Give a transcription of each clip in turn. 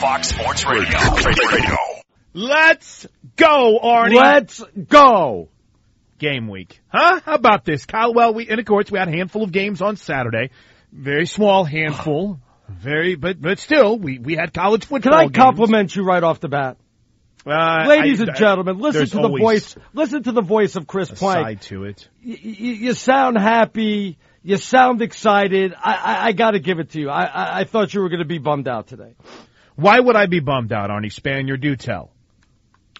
Fox Sports Radio. Radio. Let's go, Arnie. Let's go. Game week. Huh? How about this? Kyle, well, we, and of course, we had a handful of games on Saturday. Very small handful. Very, but, but still, we, we had college football Can I games. compliment you right off the bat? Uh, Ladies I- and gentlemen, listen to the voice. Listen to the voice of Chris a Plank. side to it. Y- y- you sound happy. You sound excited. I, I, I got to give it to you. I, I, I thought you were going to be bummed out today. Why would I be bummed out, Arnie Spanier? Do tell.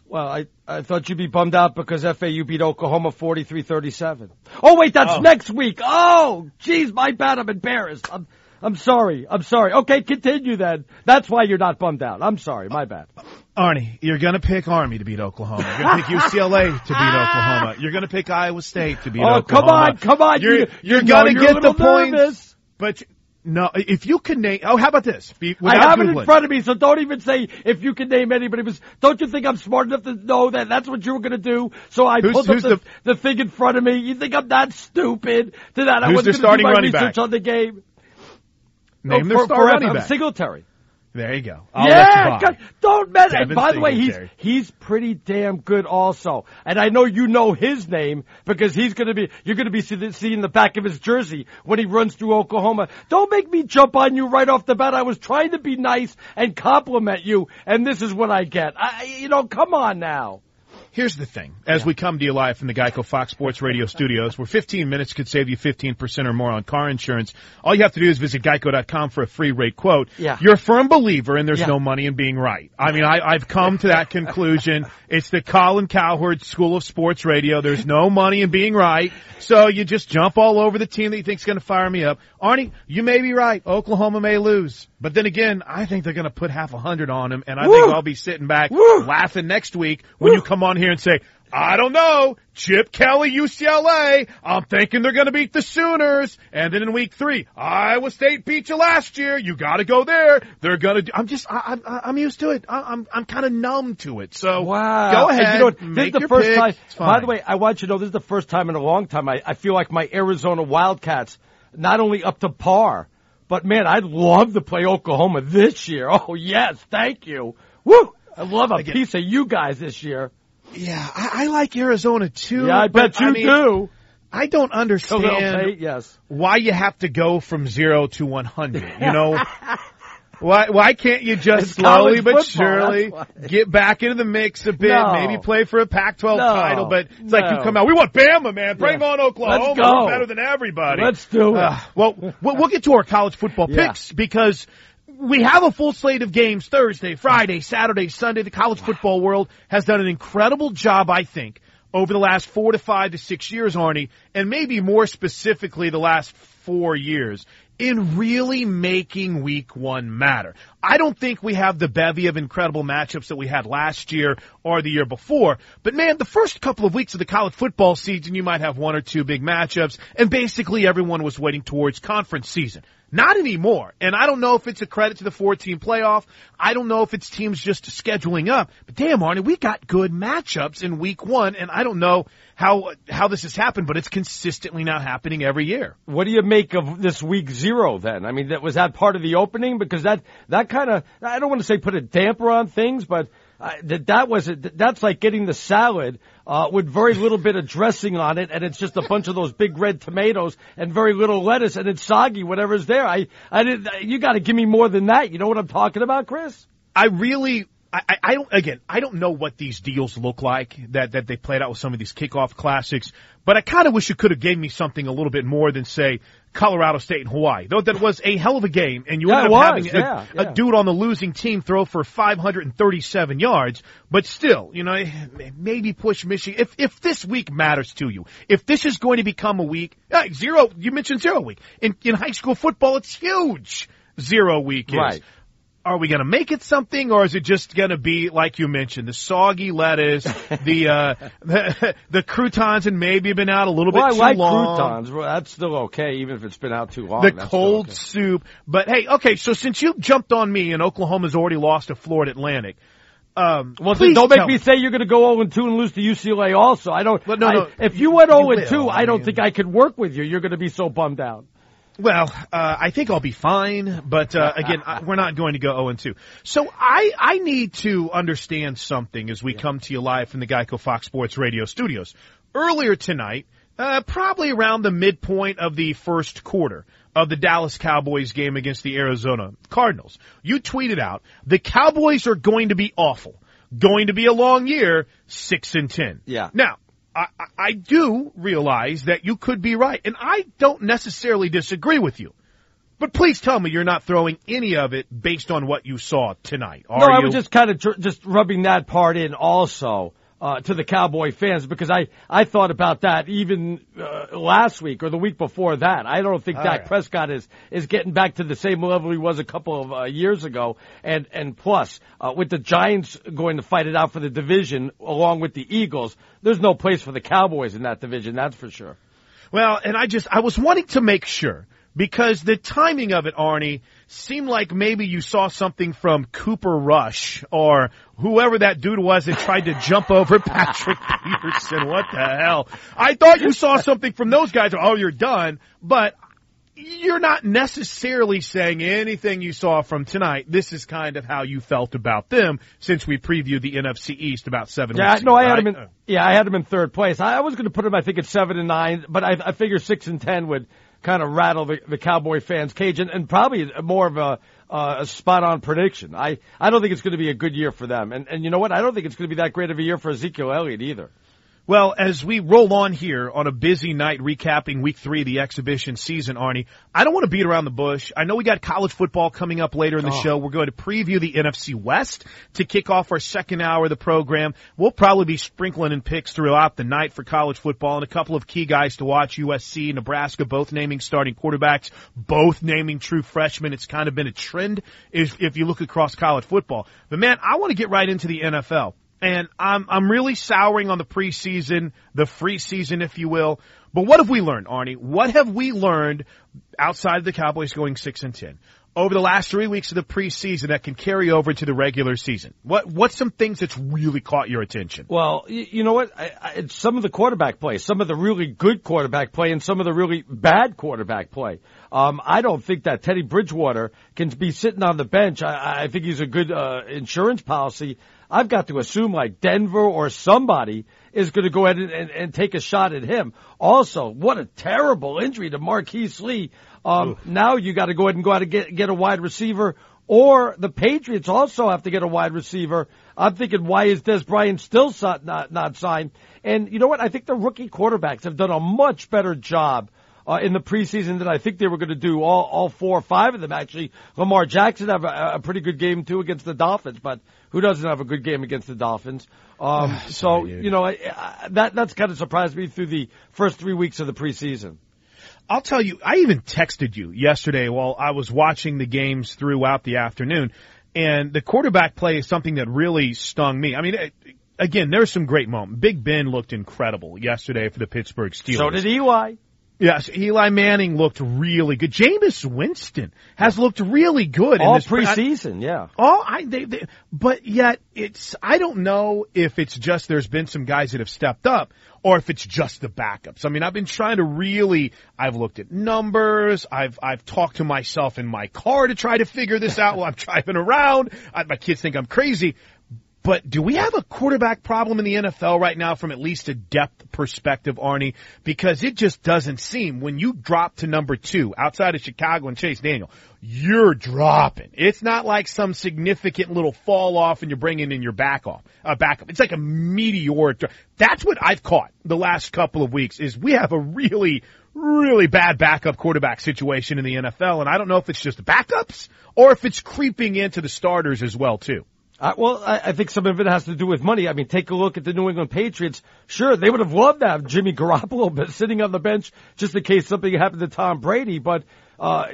Well, I, I thought you'd be bummed out because FAU beat Oklahoma 43-37. Oh, wait, that's Oh. next week. Oh, jeez, my bad. I'm embarrassed. I'm, I'm sorry. I'm sorry. Okay, continue then. That's why you're not bummed out. I'm sorry. My bad. Arnie, you're going to pick Army to beat Oklahoma. You're going to pick UCLA to beat Oklahoma. You're going to pick Iowa State to beat Oh, Oklahoma. come on, come on. You're, You- you're you know going to get the little points. nervous. But no, if you can name, oh, how about this? Be, I have it in front of me, so don't even say if you can name anybody. Because don't you think I'm smart enough to know that that's what you were going to do? So I Who's- pulled up who's the, the thing in front of me. You think I'm that stupid to that? I was going to do my research back? on the game. Name Oh, their for- star running back. Singletary. There you go. I'll you yeah. Don't mess. And by the way, he's he's pretty damn good also. And I know you know his name because he's going to be you're going to be see- seeing the back of his jersey when he runs through Oklahoma. Don't make me jump on you right off the bat. I was trying to be nice and compliment you, and this is what I get. I, you know, come on now. Here's the thing. As we come to you live from the Geico Fox Sports Radio studios, where 15 minutes could save you 15% or more on car insurance, all you have to do is visit geico.com for a free rate quote. Yeah. You're a firm believer and there's Yeah. no money in being right. I mean, I, I've come to that conclusion. It's the Colin Cowherd School of Sports Radio. There's no money in being right. So you just jump all over the team that you think's going to fire me up. Arnie, you may be right. Oklahoma may lose. But then again, I think they're going to put half a hundred on him, and I think I'll be sitting back Woo! laughing next week when you come on here and say, I don't know, Chip Kelly, UCLA, I'm thinking they're going to beat the Sooners. And then in week three, Iowa State beat you last year. You got to go there. They're going to I'm just, I, I, I'm used to it. I, I'm, I'm kind of numb to it. So Wow. go And ahead. you know, what? this is the first pick. time. By the way, I want you to know this is the first time in a long time I, I feel like my Arizona Wildcats not only up to par, but man, I'd love to play Oklahoma this year. Oh yes, thank you. Woo! I love a Again- piece of you guys this year. Yeah, I, I like Arizona too. Yeah, I bet you mean, do. I don't understand yes. why you have to go from zero to 100. You know, why why can't you just It's slowly but football, surely get back into the mix a bit, No. maybe play for a Pac-12 No. title? But it's like you come out, we want Bama, man, bring Yeah. on Oklahoma. We're better than everybody. Let's do it. Uh, well, we'll we'll get to our college football Yeah. picks because we have a full slate of games Thursday, Friday, Saturday, Sunday. The college football world has done an incredible job, I think, over the last four to five to six years, Arnie, and maybe more specifically the last four years in really making week one matter. I don't think we have the bevy of incredible matchups that we had last year or the year before, but man, the first couple of weeks of the college football season, you might have one or two big matchups, and basically everyone was waiting towards conference season. Not anymore. And I don't know if it's a credit to the four team playoff. I don't know if it's teams just scheduling up. But damn, Arnie, we got good matchups in week one, and I don't know how how this has happened, but it's consistently now happening every year. What do you make of this week zero then? I mean, that was that part of the opening because that that kind of I don't want to say put a damper on things, but that that was it. that's like getting the salad uh, with very little bit of dressing on it, and it's just a bunch of those big red tomatoes and very little lettuce, and it's soggy whatever's there. I I did you got to give me more than that. You know what I'm talking about, Chris? I really, I, I- I don't, again, I don't know what these deals look like that, that they played out with some of these kickoff classics, but I kind of wish you could have gave me something a little bit more than say Colorado State and Hawaii. Though that was a hell of a game and you Yeah, ended up having a, yeah, a dude on the losing team throw for 537 yards, but still, you know, maybe push Michigan. If, if this week matters to you, if this is going to become a week, uh, zero, you mentioned zero week. In, in high school football, it's huge. Zero week is. Right. Are we going to make it something, or is it just going to be like you mentioned, the soggy lettuce, the uh, the, the croutons, and maybe been out a little Well, I too like long. croutons. Well, that's still okay, even if it's been out too long. The cold okay. soup, but hey, okay. So since you jumped on me and Oklahoma's already lost to Florida Atlantic, um, Well, please don't make tell me say you're going to go 0 2 and lose to UCLA also. I don't. Well, no, I- no, if you went you 0 and 2, will. I I don't think I could work with you. You're going to be so bummed out. Well, uh, I think I'll be fine, but uh, again, I, we're not going to go 0 and 2. So I I need to understand something as we come to you live from the Geico Fox Sports Radio studios. Earlier tonight, uh, probably around the midpoint of the first quarter of the Dallas Cowboys game against the Arizona Cardinals, you tweeted out the Cowboys are going to be awful, going to be a long year, six and ten. Yeah. Now, I, I- I do realize that you could be right, and I don't necessarily disagree with you. But please tell me you're not throwing any of it based on what you saw tonight. Are no, I you? was just kind of tr- just rubbing that part in also uh, to the Cowboy fans because I I thought about that even uh, last week or the week before that. I don't think Dak right. Prescott is is getting back to the same level he was a couple of uh, years ago. And and plus, uh, with the Giants going to fight it out for the division along with the Eagles, there's no place for the Cowboys in that division. That's for sure. Well, and I just I was wanting to make sure because the timing of it, Arnie, seemed like maybe you saw something from Cooper Rush or whoever that dude was that tried to jump over Patrick Peterson. What the hell? I thought you saw something from those guys. Oh, you're done, but. You're not necessarily saying anything you saw from tonight. This is kind of how you felt about them since we previewed the NFC East about seven Yeah, weeks no, ago. I had right? in. Yeah, I had him in third place. I, I was going to put them, I think, at seven and nine, but I, I figure six and ten would kind of rattle the, the Cowboy fans' cage, and, and probably more of a, uh, a spot on prediction. I, I don't think it's going to be a good year for them, and and you know what? I don't think it's going to be that great of a year for Ezekiel Elliott either. Well, as we roll on here on a busy night recapping week three of the exhibition season, Arnie, I don't want to beat around the bush. I know we got college football coming up later in the oh. show. We're going to preview the NFC West to kick off our second hour of the program. We'll probably be sprinkling in picks throughout the night for college football and a couple of key guys to watch. USC, Nebraska, both naming starting quarterbacks, both naming true freshmen. It's kind of been a trend if, if you look across college football. But man, I want to get right into the NFL. And I'm I'm really souring on the preseason, the free season, if you will. But what have we learned, Arnie? What have we learned outside of the Cowboys going six and ten over the last three weeks of the preseason that can carry over to the regular season? What what's some things that's really caught your attention? Well, you, you know what? I, I, some of the quarterback play, some of the really good quarterback play, and some of the really bad quarterback play. Um, I don't think that Teddy Bridgewater can be sitting on the bench. I, I think he's a good uh, insurance policy I've got to assume like Denver or somebody is going to go ahead and, and, and, take a shot at him. Also, what a terrible injury to Marquise Lee. Um, now you got to go ahead and go out and get, get a wide receiver or the Patriots also have to get a wide receiver. I'm thinking, why is Dez Bryant still not, not signed? And you know what? I think the rookie quarterbacks have done a much better job uh, in the preseason than I think they were going to do. All all four or five of them actually. Lamar Jackson have a, a pretty good game too against the Dolphins, but who doesn't have a good game against the Dolphins? Um, so you know I, that that's kind of surprised me through the first three weeks of the preseason. I'll tell you, I even texted you yesterday while I was watching the games throughout the afternoon, and the quarterback play is something that really stung me. I mean, again, there's some great moments. Big Ben looked incredible yesterday for the Pittsburgh Steelers. So did Eli. Yes, Eli Manning looked really good. Jameis Winston has looked really good all in this preseason. I, yeah. All I, they, they, but yet it's. I don't know if it's just there's been some guys that have stepped up, or if it's just the backups. I mean, I've been trying to really. I've looked at numbers. I've I've talked to myself in my car to try to figure this out while I'm driving around. I, my kids think I'm crazy, but do we have a quarterback problem in the NFL right now from at least a depth perspective, Arnie? Because it just doesn't seem when you drop to number two outside of Chicago and Chase Daniel, you're dropping. It's not like some significant little fall off and you're bringing in your back off, uh, backup. It's like a meteoric. That's what I've caught the last couple of weeks is we have a really, really bad backup quarterback situation in the NFL. And I don't know if it's just backups or if it's creeping into the starters as well too. Uh, well, I, I think some of it has to do with money. I mean, take a look at the New England Patriots. Sure, they would have loved to have Jimmy Garoppolo but sitting on the bench just in case something happened to Tom Brady. But uh,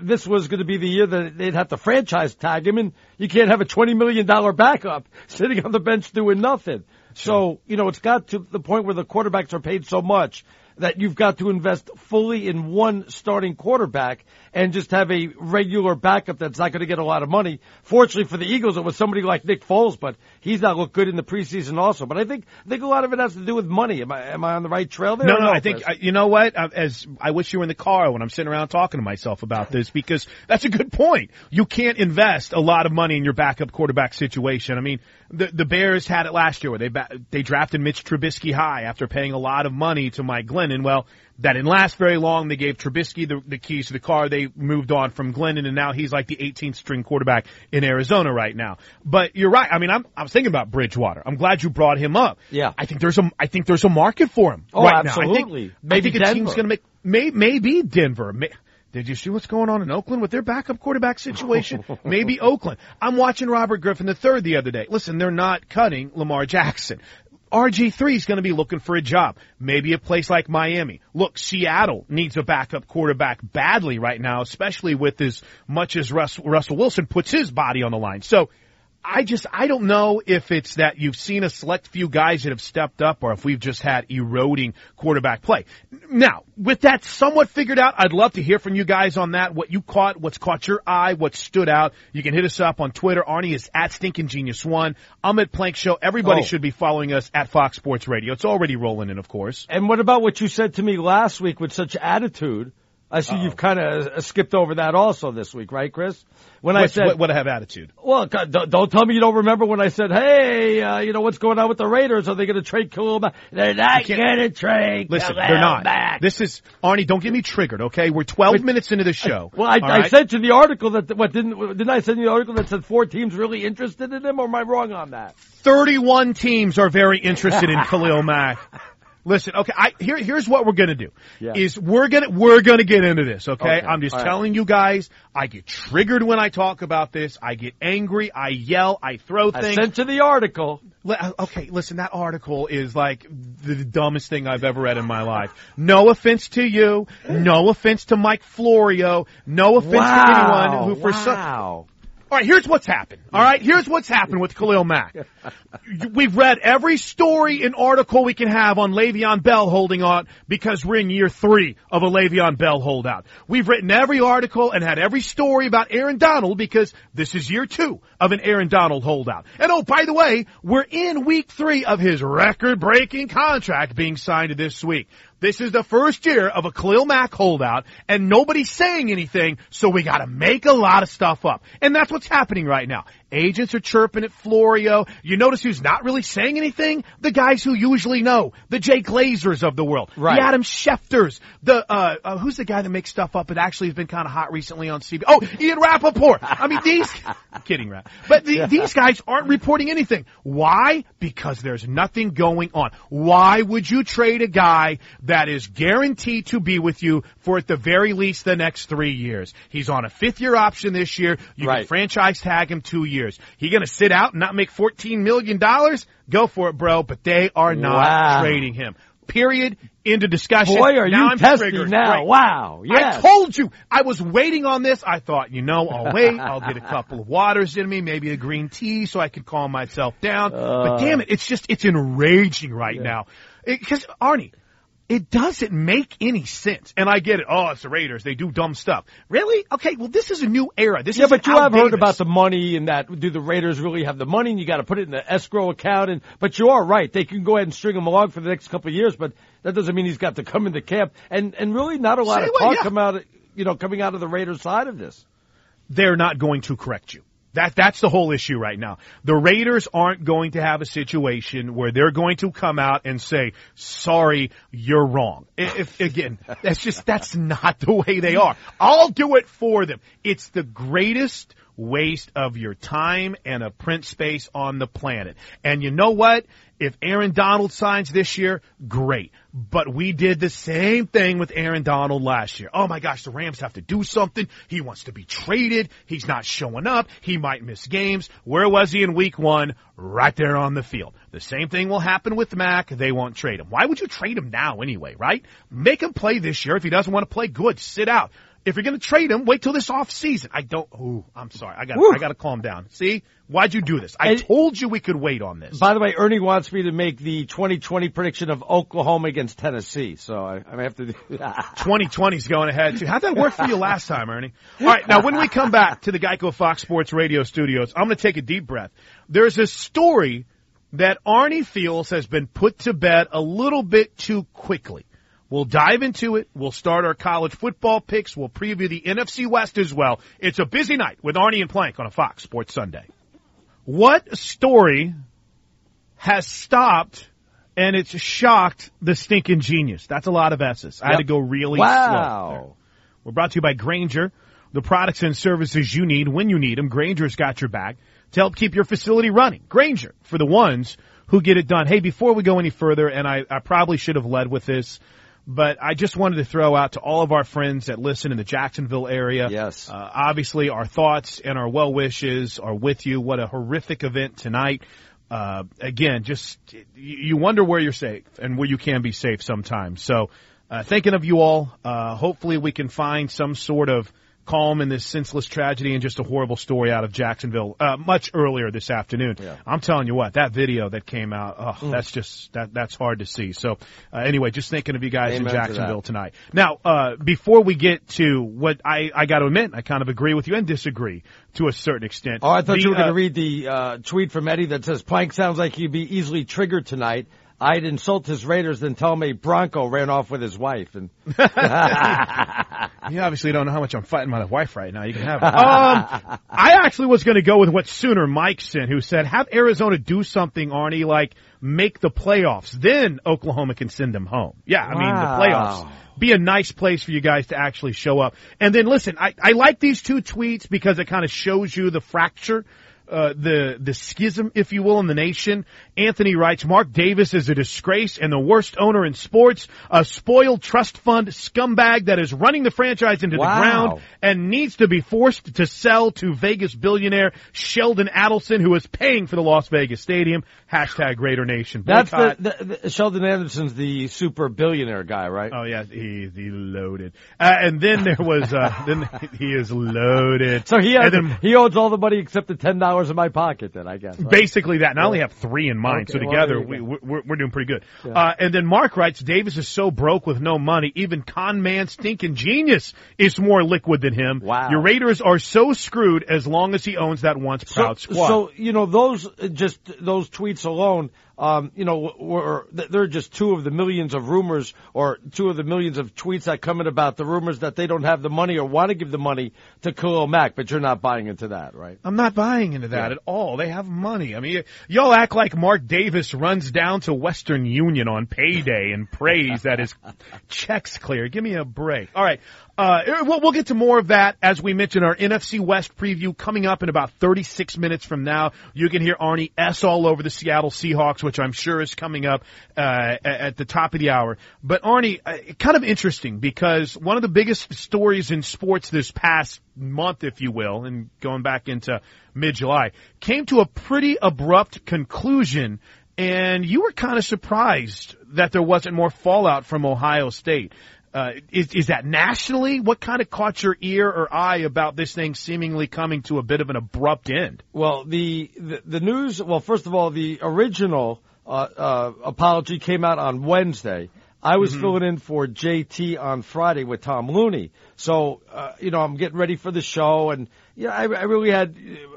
this was going to be the year that they'd have to franchise tag him, and you can't have a twenty million dollar backup sitting on the bench doing nothing. So you know, it's got to the point where the quarterbacks are paid so much that you've got to invest fully in one starting quarterback and just have a regular backup that's not going to get a lot of money. Fortunately for the Eagles, it was somebody like Nick Foles, but he's not looked good in the preseason also. But I think I think a lot of it has to do with money. Am I am I on the right trail there? No, no. no I think uh, you know what? Uh, as I wish you were in the car when I'm sitting around talking to myself about this because that's a good point. You can't invest a lot of money in your backup quarterback situation. I mean, the the Bears had it last year where they they drafted Mitch Trubisky high after paying a lot of money to Mike Glennon. Well that didn't last very long. They gave Trubisky the, the keys to the car. They moved on from Glennon, and now he's like the 18th string quarterback in Arizona right now. But you're right. I mean, I'm I'm thinking about Bridgewater. I'm glad you brought him up. Yeah, I think there's a I think there's a market for him oh, right absolutely. now. I think, maybe I think a team's going to make may, maybe Denver. May, did you see what's going on in Oakland with their backup quarterback situation? Maybe Oakland. I'm watching Robert Griffin III the other day. Listen, they're not cutting Lamar Jackson. RG3 is going to be looking for a job. Maybe a place like Miami. Look, Seattle needs a backup quarterback badly right now, especially with as much as Russ, Russell Wilson puts his body on the line. So I just, I don't know if it's that you've seen a select few guys that have stepped up or if we've just had eroding quarterback play. Now, with that somewhat figured out, I'd love to hear from you guys on that. What you caught, what's caught your eye, what stood out. You can hit us up on Twitter. Arnie is at Stinking Genius One. I'm at Plank Show. Everybody oh. should be following us at Fox Sports Radio. It's already rolling in, of course. And what about what you said to me last week with such attitude? I see Uh-oh. you've kind of uh, skipped over that also this week, right, Chris? When What's, I said, what, what I have attitude? Well, don't, don't, tell me you don't remember when I said, hey, uh, you know, what's going on with the Raiders? Are they going to trade Khalil back? They're not going to trade Listen, Khalil they're not. back. This is, Arnie, don't get me triggered, okay? We're 12 but, minutes into the show. Well, I, I right? sent you the article that, what didn't, didn't I send you the article that said four teams really interested in him or am I wrong on that? 31 teams are very interested in Khalil Mack. Listen, okay, I, here, here's what we're gonna do. Yeah. Is we're gonna, we're gonna get into this, okay? okay. I'm just All telling right. you guys, I get triggered when I talk about this. I get angry. I yell. I throw things. I sent you the article. Uh, okay, listen, that article is like the dumbest thing I've ever read in my life. No offense to you. No offense to Mike Florio. No offense wow. to anyone who for wow. some, all right, here's what's happened. All right, here's what's happened with Khalil Mack. We've read every story and article we can have on Le'Veon Bell holding on because we're in year three of a Le'Veon Bell holdout. We've written every article and had every story about Aaron Donald because this is year two of an Aaron Donald holdout. And oh, by the way, we're in week three of his record-breaking contract being signed this week. This is the first year of a Khalil Mack holdout, and nobody's saying anything, so we gotta make a lot of stuff up. And that's what's happening right now. Agents are chirping at Florio. You notice who's not really saying anything? The guys who usually know. The Jay Glazers of the world. Right. The Adam Schefters. The, uh, uh, who's the guy that makes stuff up that actually has been kind of hot recently on CB? Oh, Ian Rapoport. I mean, these, I'm kidding, Rap. But the, these guys aren't reporting anything. Why? Because there's nothing going on. Why would you trade a guy that is guaranteed to be with you for at the very least the next three years? He's on a fifth year option this year. You can franchise tag him two years. He gonna sit out and not make $14 million? Go for it, bro. But they are not Wow. trading him. Period. Into discussion. Boy, are now you I'm testy triggered. now. Right. Wow. Yes. I told you. I was waiting on this. I thought, you know, I'll wait. I'll get a couple of waters in me, maybe a green tea so I can calm myself down. but uh. damn it, it's just, it's enraging right now. Because, Arnie, it doesn't make any sense. And I get it. Oh, it's the Raiders. They do dumb stuff. Really? Okay, well, this is a new era. This Yeah, is but you have heard about the money and that. Do the Raiders really have the money? And you got to put it in the escrow account. And but you are right; they can go ahead and string him along for the next couple of years. But that doesn't mean he's got to come into camp. And and really, not a lot Say of what, talk yeah. come out. You know, coming out of the Raiders side of this. they're not going to correct you. That that's the whole issue right now. The Raiders aren't going to have a situation where they're going to come out and say, "Sorry, you're wrong." If again, that's just that's not the way they are. I'll do it for them. It's the greatest waste of your time and a print space on the planet. And you know what? If Aaron Donald signs this year, great. But we did the same thing with Aaron Donald last year. Oh my gosh, the Rams have to do something. He wants to be traded. He's not showing up. He might miss games. Where was he in week one? Right there on the field. The same thing will happen with Mack. They won't trade him. Why would you trade him now anyway, right? Make him play this year. If he doesn't want to play, good. Sit out. If you're going to trade him, wait till this off season. I don't. Ooh, I'm sorry. I got. I got to calm down. See, why'd you do this? I And- told you we could wait on this. By the way, Ernie wants me to make the 2020 prediction of Oklahoma against Tennessee. So I, I have to. do 2020 is going ahead too. How'd that work for you last time, Ernie? All right, now when we come back to the Geico Fox Sports Radio studios, I'm going to take a deep breath. There's a story that Arnie feels has been put to bed a little bit too quickly. We'll dive into it. We'll start our college football picks. We'll preview the NFC West as well. It's a busy night with Arnie and Plank on a Fox Sports Sunday. What story has stopped and it's shocked the stinking genius? That's a lot of S's. I had to go really slow. there. wow. We're brought to you by Grainger, the products and services you need when you need them. Grainger's got your back to help keep your facility running. Grainger, for the ones who get it done. Hey, before we go any further, and I, I probably should have led with this, but I just wanted to throw out to all of our friends that listen in the Jacksonville area. Yes. Uh, obviously, our thoughts and our well wishes are with you. What a horrific event tonight. Uh, again, just you- wonder where you're safe and where you can be safe sometimes. So, uh, thinking of you all. Uh, hopefully, we can find some sort of calm in this senseless tragedy and just a horrible story out of Jacksonville uh, much earlier this afternoon. I'm telling you what, that video that came out, oh, that's just that that's hard to see. So, uh, anyway, just thinking of you guys Amen in Jacksonville that. tonight. Now, uh, before we get to what I, I got to admit, I kind of agree with you and disagree to a certain extent. Oh, I thought The, you were going uh, to read the uh, tweet from Eddie that says Plank sounds like he'd be easily triggered tonight. I'd insult his Raiders, then tell him a Bronco ran off with his wife. And You obviously don't know how much I'm fighting my wife right now. You can have it. Um, I actually was going to go with what Sooner Mike sent, who said, have Arizona do something, Arnie, like make the playoffs. Then Oklahoma can send them home. Yeah, I mean, the Wow. playoffs. Be a nice place for you guys to actually show up. And then listen, I, I like these two tweets because it kind of shows you the fracture uh, the the schism, if you will, in the nation. Anthony writes, Mark Davis is a disgrace and the worst owner in sports, a spoiled trust fund scumbag that is running the franchise into Wow. the ground and needs to be forced to sell to Vegas billionaire Sheldon Adelson, who is paying for the Las Vegas Stadium. Hashtag Raider Nation. that's the, the, the Sheldon Anderson's the super billionaire guy, right? Oh yeah, he's he loaded. Uh, and then there was uh then he is loaded. So he has, then he owns all the money except the ten dollars in my pocket. Then I guess. right? Basically that. And I only have three in mind, Okay, so together you we, we're, we're doing pretty good. Uh, and then Mark writes, Davis is so broke with no money, even con man stinking genius is more liquid than him. Wow. Your Raiders are so screwed as long as he owns that once proud so, squad. So you know those just those tweets alone um, you know, were, they're just two of the millions of rumors or two of the millions of tweets that come in about the rumors that they don't have the money or want to give the money to Khalil Mack, but you're not buying into that, right? I'm not buying into that yeah. at all. They have money. I mean, y'all act like Mark Davis runs down to Western Union on payday and prays that his checks clear. Give me a break. All right. Uh, we'll, we'll get to more of that as we mentioned our NFC West preview coming up in about 36 minutes from now. You can hear Arnie S all over the Seattle Seahawks, which I'm sure is coming up uh, at the top of the hour. But Arnie, uh, kind of interesting because one of the biggest stories in sports this past month, if you will, and going back into mid-July, came to a pretty abrupt conclusion and you were kind of surprised that there wasn't more fallout from Ohio State. Uh, is, is that nationally? What kind of caught your ear or eye about this thing seemingly coming to a bit of an abrupt end? Well, the the, the news. Well, first of all, the original uh, uh, apology came out on Wednesday. I was mm-hmm. filling in for JT on Friday with Tomm Looney. So, uh, you know, I'm getting ready for the show and, yeah, I, I really had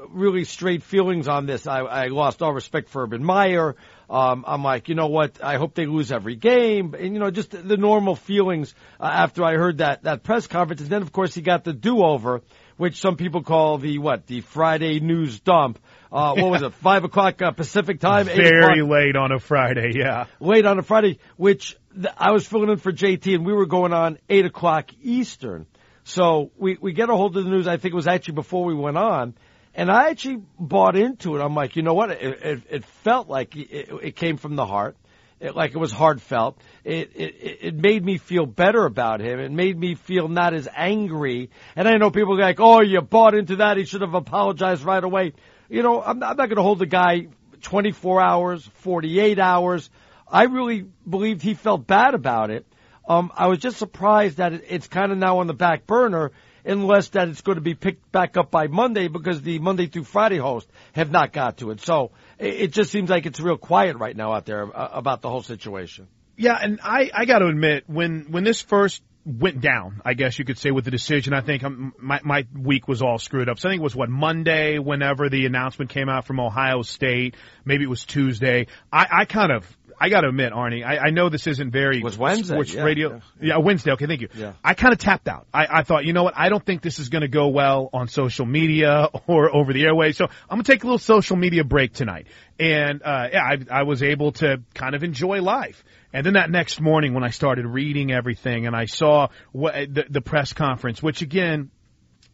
really straight feelings on this. I, I lost all respect for Urban Meyer. Um, I'm like, you know what? I hope they lose every game, and you know, just the normal feelings uh, after I heard that that press conference. And then, of course, he got the do-over, which some people call the what? The Friday news dump. Uh, what was it? Five o'clock uh, Pacific time. Very late on a Friday. Yeah, late on a Friday, which th- I was filling in for JT, and we were going on eight o'clock Eastern. So we we get a hold of the news. I think it was actually before we went on and I actually bought into it. I'm like, you know what? It, it, it felt like it, it came from the heart. It, like it was heartfelt. It, it it made me feel better about him. It made me feel not as angry. And I know people are like, "Oh, you bought into that. He should have apologized right away." You know, I'm not, I'm not going to hold the guy 24 hours, 48 hours. I really believed he felt bad about it. Um, I was just surprised that it, it's kind of now on the back burner unless that it's going to be picked back up by Monday because the Monday through Friday host have not got to it. So it, just seems like it's real quiet right now out there uh, about the whole situation. Yeah, and I, I got to admit, when, when this first went down, I guess you could say, with the decision. I think um, my my week was all screwed up. So I think it was what Monday, whenever the announcement came out from Ohio State. Maybe it was Tuesday. I, I kind of I got to admit, Arnie, I, I know this isn't very it was Wednesday, sports yeah, radio. Yeah. yeah, Wednesday. Okay, thank you. Yeah. I kind of tapped out. I, I thought, you know what? I don't think this is going to go well on social media or over the airways. So I'm going to take a little social media break tonight. And uh, yeah, I, I was able to kind of enjoy life. And then that next morning, when I started reading everything and I saw what the, the press conference, which again,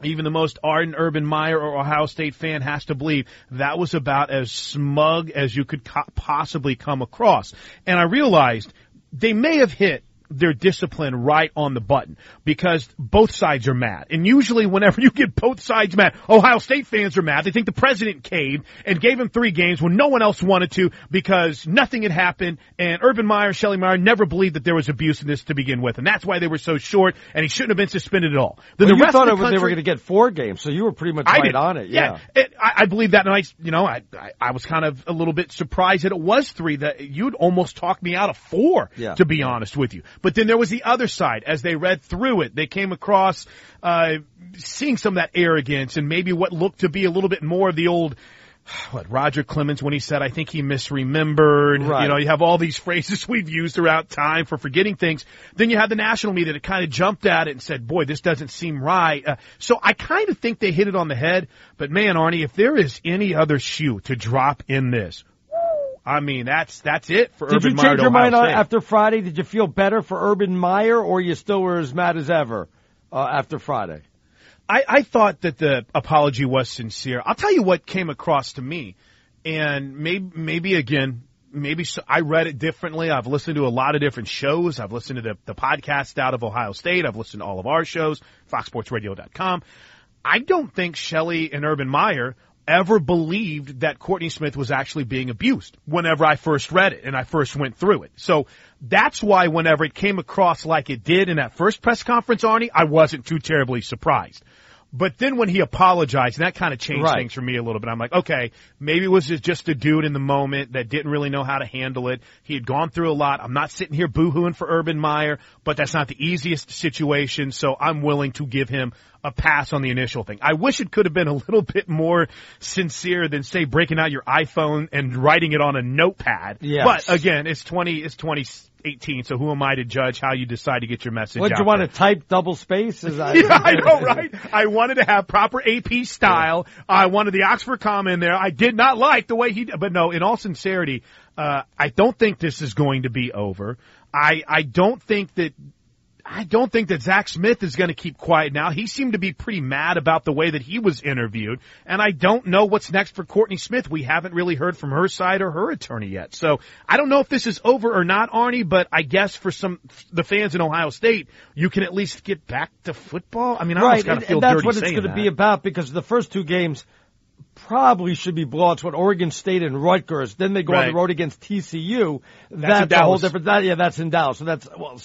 even the most ardent Urban Meyer or Ohio State fan has to believe that was about as smug as you could co- possibly come across. And I realized they may have hit their discipline right on the button because both sides are mad. And usually whenever you get both sides mad, Ohio State fans are mad. They think the president caved and gave him three games when no one else wanted to because nothing had happened and Urban Meyer, Shelley Meyer never believed that there was abuse in this to begin with. And that's why they were so short and he shouldn't have been suspended at all. Then well, the you thought the country, they were going to get four games, so you were pretty much right did. on it. Yeah. yeah. It, I, I believe that. And I, you know, I, I, I was kind of a little bit surprised that it was three that you'd almost talked me out of four, yeah. to be honest with you. But then there was the other side, as they read through it, they came across uh, seeing some of that arrogance and maybe what looked to be a little bit more of the old what Roger Clemens when he said, I think he misremembered. Right. You know, you have all these phrases we've used throughout time for forgetting things. Then you have the national media that kind of jumped at it and said, boy, this doesn't seem right. Uh, so I kind of think they hit it on the head. But man, Arnie, if there is any other shoe to drop in this, I mean, that's that's it for Did Urban you Meyer change your mind State. after Friday? Did you feel better for Urban Meyer, or you still were as mad as ever uh, after Friday? I, I thought that the apology was sincere. I'll tell you what came across to me, and maybe maybe again, maybe so, I read it differently. I've listened to a lot of different shows. I've listened to the, the podcast out of Ohio State. I've listened to all of our shows, FoxSportsRadio.com. I don't think Shelley and Urban Meyer ever believed that Courtney Smith was actually being abused whenever I first read it and I first went through it. So that's why whenever it came across like it did in that first press conference, Arnie, I wasn't too terribly surprised. But then when he apologized, and that kind of changed Right. things for me a little bit. I'm like, okay, maybe it was just- just a dude in the moment that didn't really know how to handle it. He had gone through a lot. I'm not sitting here boohooing for Urban Meyer, but that's not the easiest situation, so I'm willing to give him a pass on the initial thing. I wish it could have been a little bit more sincere than say breaking out your iPhone and writing it on a notepad. Yes. But again, it's 20, it's 2018, so who am I to judge how you decide to get your message What out you want to type double spaces? I, Yeah, I know, right? I wanted to have proper AP style. I wanted the Oxford comma in there. I did not like the way he, but no, in all sincerity, uh, I don't think this is going to be over. I, I don't think that, I don't think that Zach Smith is going to keep quiet now. He seemed to be pretty mad about the way that he was interviewed, and I don't know what's next for Courtney Smith. We haven't really heard from her side or her attorney yet. So I don't know if this is over or not, Arnie, but I guess for some, the fans in Ohio State, you can at least get back to football. I mean, I right, and, of feel and that's what it's going to be about because the first two games probably should be blowouts. What Oregon State and Rutgers, then they go on the road against TCU. in That's, a whole different. That, yeah, that's in Dallas. So that's well,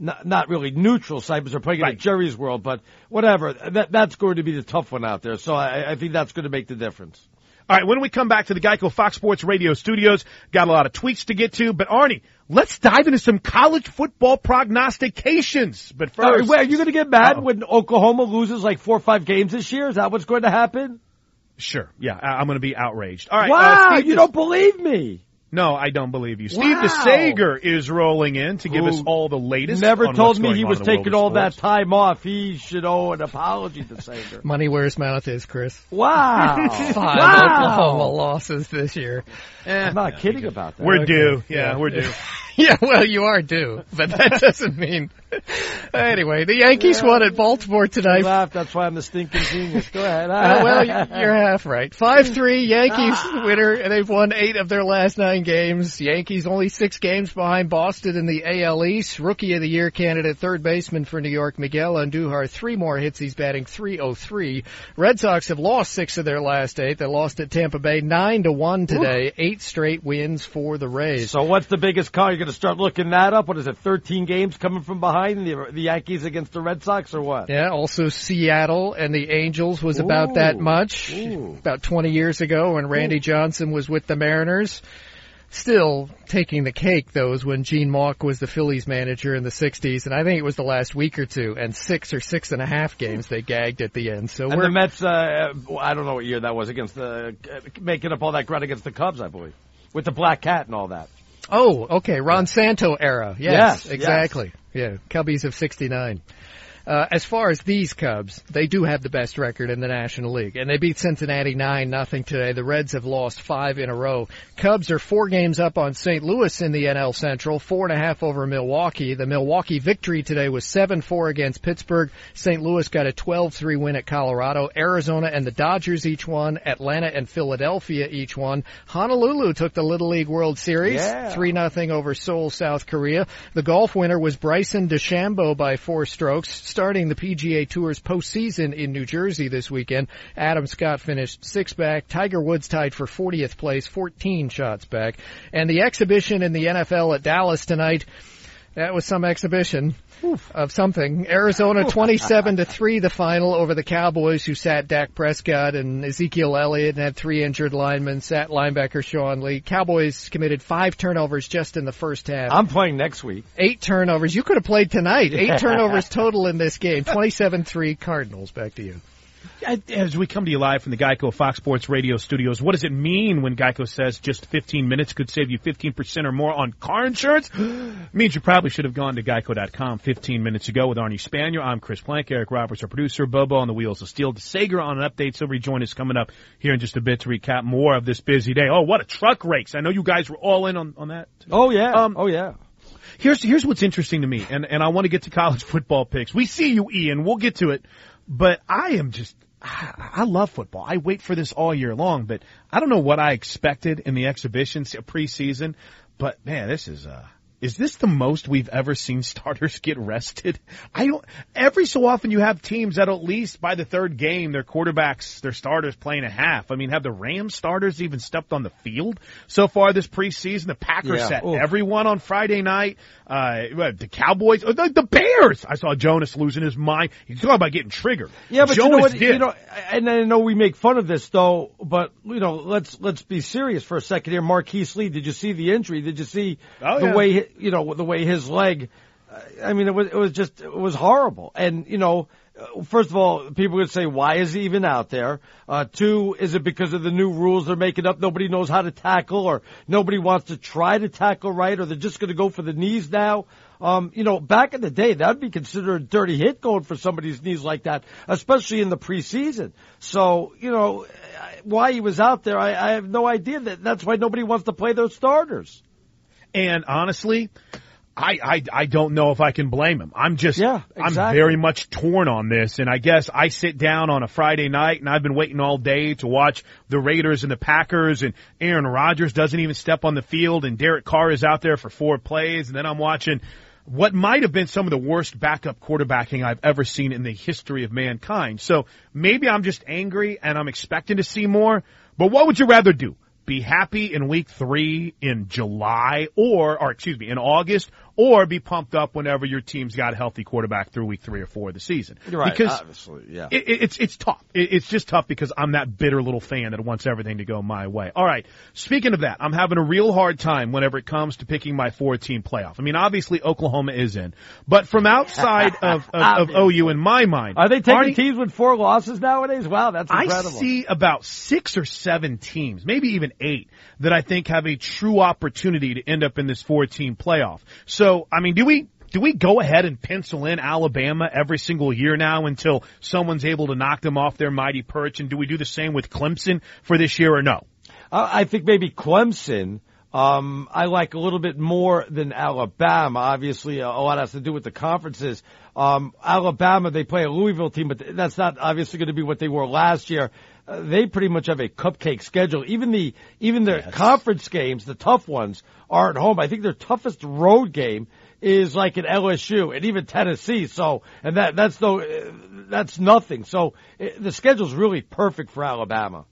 not not really neutral site because they're playing Right. at Jerry's World, but whatever. That that's going to be the tough one out there. So I, I think that's going to make the difference. All right, when we come back to the Geico Fox Sports Radio studios, got a lot of tweets to get to, but Arnie, let's dive into some college football prognostications. But first, wait, are you going to get mad Uh-oh. when Oklahoma loses like four or five games this year? Is that what's going to happen? sure, yeah, I- I'm going to be outraged. All right, wow, uh, you don't believe me. No, I don't believe you. Steve Wow. DeSager is rolling in to give us all the latest. Never on told what's me going he was in the world taking of all that time off. He should owe an apology to Sager. Money where his mouth is, Chris. Wow. Five wow. Oklahoma losses this year. I'm not kidding about that. We're Okay. due. Yeah, Yeah. we're due. Yeah, well, you are due, but that doesn't mean. Anyway, the Yankees won at Baltimore tonight. laughed. That's why I'm the stinking genius. Go ahead. Uh, well, you're half right. Five three Yankees winner, and they've won eight of their last nine games. Yankees only six games behind Boston in the AL East. Rookie of the year candidate, third baseman for New York, Miguel Andujar, three more hits. He's batting 303. Red Sox have lost six of their last eight. They lost at Tampa Bay nine to one today. Eight straight wins for the Rays. So what's the biggest call? You're going to start looking that up? What is it? 13 games coming from behind the the Yankees against the Red Sox or what? Yeah, also Seattle and the Angels was about that much. Ooh. About 20 years ago when Randy Johnson was with the Mariners. Still taking the cake, though, is when Gene Mauch was the Phillies manager in the 60s, and I think it was the last week or two, and six or six and a half games they gagged at the end. So And we're the Mets, uh, I don't know what year that was against the, uh, making up all that ground against the Cubs, I believe. With the black cat and all that. Oh, okay, Ron Santo era. Yes, Yes, yes. exactly. Yeah, Cubbies of 69. Uh, as far as these Cubs, they do have the best record in the National League, and they beat Cincinnati nine nothing today. The Reds have lost five in a row. Cubs are four games up on St. Louis in the NL Central, four and a half over Milwaukee. The Milwaukee victory today was seven four against Pittsburgh. St. Louis got a 12-3 win at Colorado. Arizona and the Dodgers each won. Atlanta and Philadelphia each won. Honolulu took the Little League World Series, Yeah. three nothing over Seoul, South Korea. The golf winner was Bryson DeChambeau by four strokes, starting the PGA Tour's postseason in New Jersey this weekend. Adam Scott finished six back. Tiger Woods tied for 40th place, 14 shots back. And the exhibition in the NFL at Dallas tonight. That was some exhibition of something. Arizona 27 to 3 the final over the Cowboys who sat Dak Prescott and Ezekiel Elliott and had three injured linemen, sat linebacker Sean Lee. Cowboys committed five turnovers just in the first half. I'm playing next week. Eight turnovers. You could have played tonight. Eight turnovers total in this game. 27-3 Cardinals. Back to you. As we come to you live from the Geico Fox Sports Radio studios, what does it mean when Geico says just 15 minutes could save you 15% or more on car insurance? It means you probably should have gone to geico.com 15 minutes ago with Arnie Spanier. I'm Chris Plank, Eric Roberts, our producer, Bobo on the wheels of steel. Sager on an update. So rejoin us coming up here in just a bit to recap more of this busy day. Oh, what a truck race. I know you guys were all in on, on that. Oh yeah. Um, oh yeah. Here's here's what's interesting to me, and and I want to get to college football picks. We see you, Ian. We'll get to it, but I am just. I love football. I wait for this all year long, but I don't know what I expected in the exhibitions preseason. But man, this is uh is this the most we've ever seen starters get rested? I don't, every so often you have teams that at least by the third game, their quarterbacks, their starters playing a half. I mean, have the Rams starters even stepped on the field so far this preseason? The Packers Yeah. set Oof. everyone on Friday night. Uh, the Cowboys, the, the Bears. I saw Jonas losing his mind. He's talking about getting triggered. Yeah, but Jonas you know what? did. You know, and I know we make fun of this though, but you know, let's let's be serious for a second here. Marquise Lee, did you see the injury? Did you see Oh, the yeah. way he- you know the way his leg? I mean, it was it was just it was horrible. And you know, first of all, people would say, why is he even out there? Uh, two, is it because of the new rules they're making up? Nobody knows how to tackle, or nobody wants to try to tackle right, or they're just going to go for the knees now. Um, you know, back in the day, that'd be considered a dirty hit going for somebody's knees like that, especially in the preseason. So, you know, why he was out there, I, I have no idea. That that's why nobody wants to play those starters. And honestly, I, I I don't know if I can blame him. I'm just Yeah, I'm very much torn on this and I guess I sit down on a Friday night and I've been waiting all day to watch the Raiders and the Packers and Aaron Rodgers doesn't even step on the field and Derek Carr is out there for four plays and then I'm watching what might have been some of the worst backup quarterbacking I've ever seen in the history of mankind. So maybe I'm just angry and I'm expecting to see more, but what would you rather do? Be happy in week three in July or, or excuse me, in August, or be pumped up whenever your team's got a healthy quarterback through week three or four of the season. You're right, Because obviously, yeah. it, it- it's it's tough. It, it's just tough because I'm that bitter little fan that wants everything to go my way. All right. Speaking of that, I'm having a real hard time whenever it comes to picking my four team playoff. I mean, obviously Oklahoma is in, but from outside of, of, of OU in my mind, Are they taking Arnie- teams with four losses nowadays? Wow, that's incredible. I see about six or seven teams, maybe even eight, that I think have a true opportunity to end up in this four team playoff. So, I mean, do we, do we go ahead and pencil in Alabama every single year now until someone's able to knock them off their mighty perch? And do we do the same with Clemson for this year or no? Uh, I think maybe Clemson. Um, I like a little bit more than Alabama. Obviously, a lot has to do with the conferences. Um, Alabama, they play a Louisville team, but that's not obviously going to be what they were last year. Uh, they pretty much have a cupcake schedule. Even the even the conference games, the tough ones, are at home. I think their toughest road game is like at LSU and even Tennessee. So, and that that's no, uh, that's nothing. So uh, the schedule's really perfect for Alabama.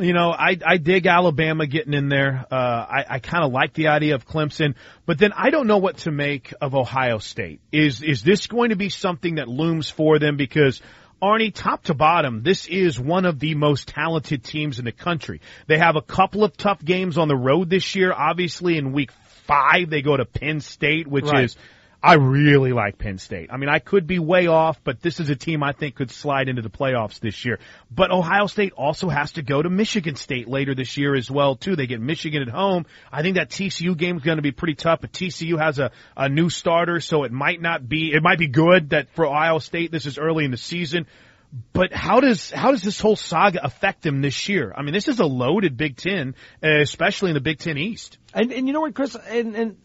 You know, I, I dig Alabama getting in there. Uh, I, I kind of like the idea of Clemson, but then I don't know what to make of Ohio State. Is, is this going to be something that looms for them? Because Arnie, top to bottom, this is one of the most talented teams in the country. They have a couple of tough games on the road this year. Obviously in week five, they go to Penn State, which Right. is, I really like Penn State. I mean, I could be way off, but this is a team I think could slide into the playoffs this year. But Ohio State also has to go to Michigan State later this year as well, too. They get Michigan at home. I think that TCU game is going to be pretty tough, but TCU has a, a new starter, so it might not be, it might be good that for Ohio State, this is early in the season. But how does how does this whole saga affect them this year? I mean, this is a loaded Big Ten, especially in the Big Ten East. And and you know what, Chris? And and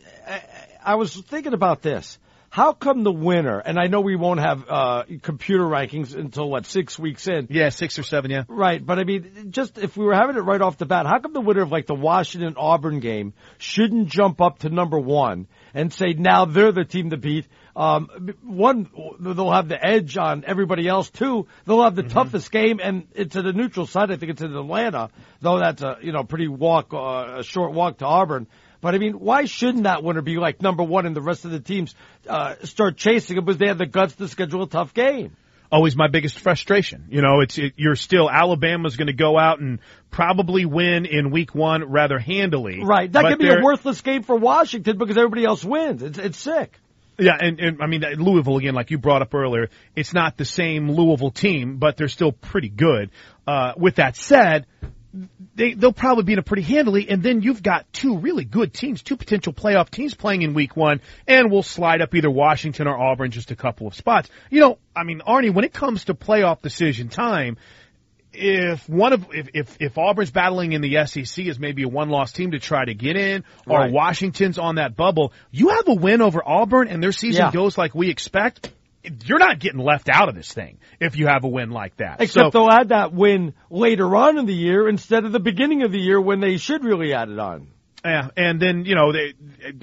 I, was thinking about this. How come the winner? And I know we won't have uh, computer rankings until what six weeks in. Yeah, six or seven. Yeah. Right, but I mean, just if we were having it right off the bat, how come the winner of like the Washington Auburn game shouldn't jump up to number one and say now they're the team to beat? Um, one, they'll have the edge on everybody else. Two, they'll have the toughest game, and it's at a neutral site. I think it's in Atlanta, though that's a you know pretty walk, uh, a short walk to Auburn. But I mean, why shouldn't that winner be like number one, and the rest of the teams uh, start chasing them because they have the guts to schedule a tough game? always my biggest frustration. You know, it's it, you're still Alabama's going to go out and probably win in week one rather handily. Right, that could be a worthless game for Washington because everybody else wins. It's it's sick. Yeah, and, and I mean Louisville again, like you brought up earlier, it's not the same Louisville team, but they're still pretty good. Uh, with that said, they they'll probably beat them pretty handily, and then you've got two really good teams, two potential playoff teams playing in week one, and we'll slide up either Washington or Auburn just a couple of spots. You know, I mean, Arnie, when it comes to playoff decision time, if one of if if, if Auburn's battling in the SEC is maybe a one loss team to try to get in, or Right. Washington's on that bubble, you have a win over Auburn, and their season Yeah. goes like we expect. You're not getting left out of this thing if you have a win like that. Except so, they'll add that win later on in the year instead of the beginning of the year when they should really add it on. Yeah, and then you know they,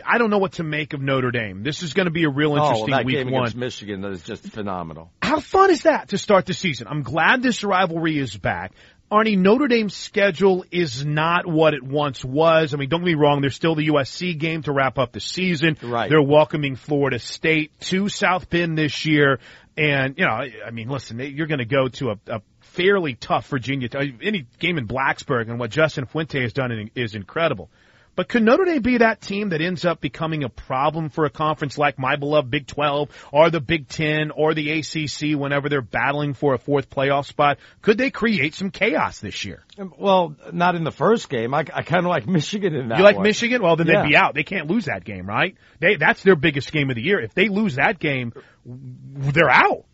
I don't know what to make of Notre Dame. This is going to be a real Oh, interesting that week game one. against Michigan is just phenomenal. How fun is that to start the season? I'm glad this rivalry is back. Arnie, Notre Dame's schedule is not what it once was. I mean, don't get me wrong, there's still the USC game to wrap up the season. Right. They're welcoming Florida State to South Bend this year. And, you know, I mean, listen, you're going to go to a, a fairly tough Virginia. t- Any game in Blacksburg and what Justin Fuente has done is incredible. But could Notre Dame be that team that ends up becoming a problem for a conference like my beloved Big 12 or the Big 10 or the ACC whenever they're battling for a fourth playoff spot? Could they create some chaos this year? Well, not in the first game. I, I kind of like Michigan in that. you like one. Michigan? Well, then Yeah. they'd be out. They can't lose that game, right? They, that's their biggest game of the year. If they lose that game, they're out.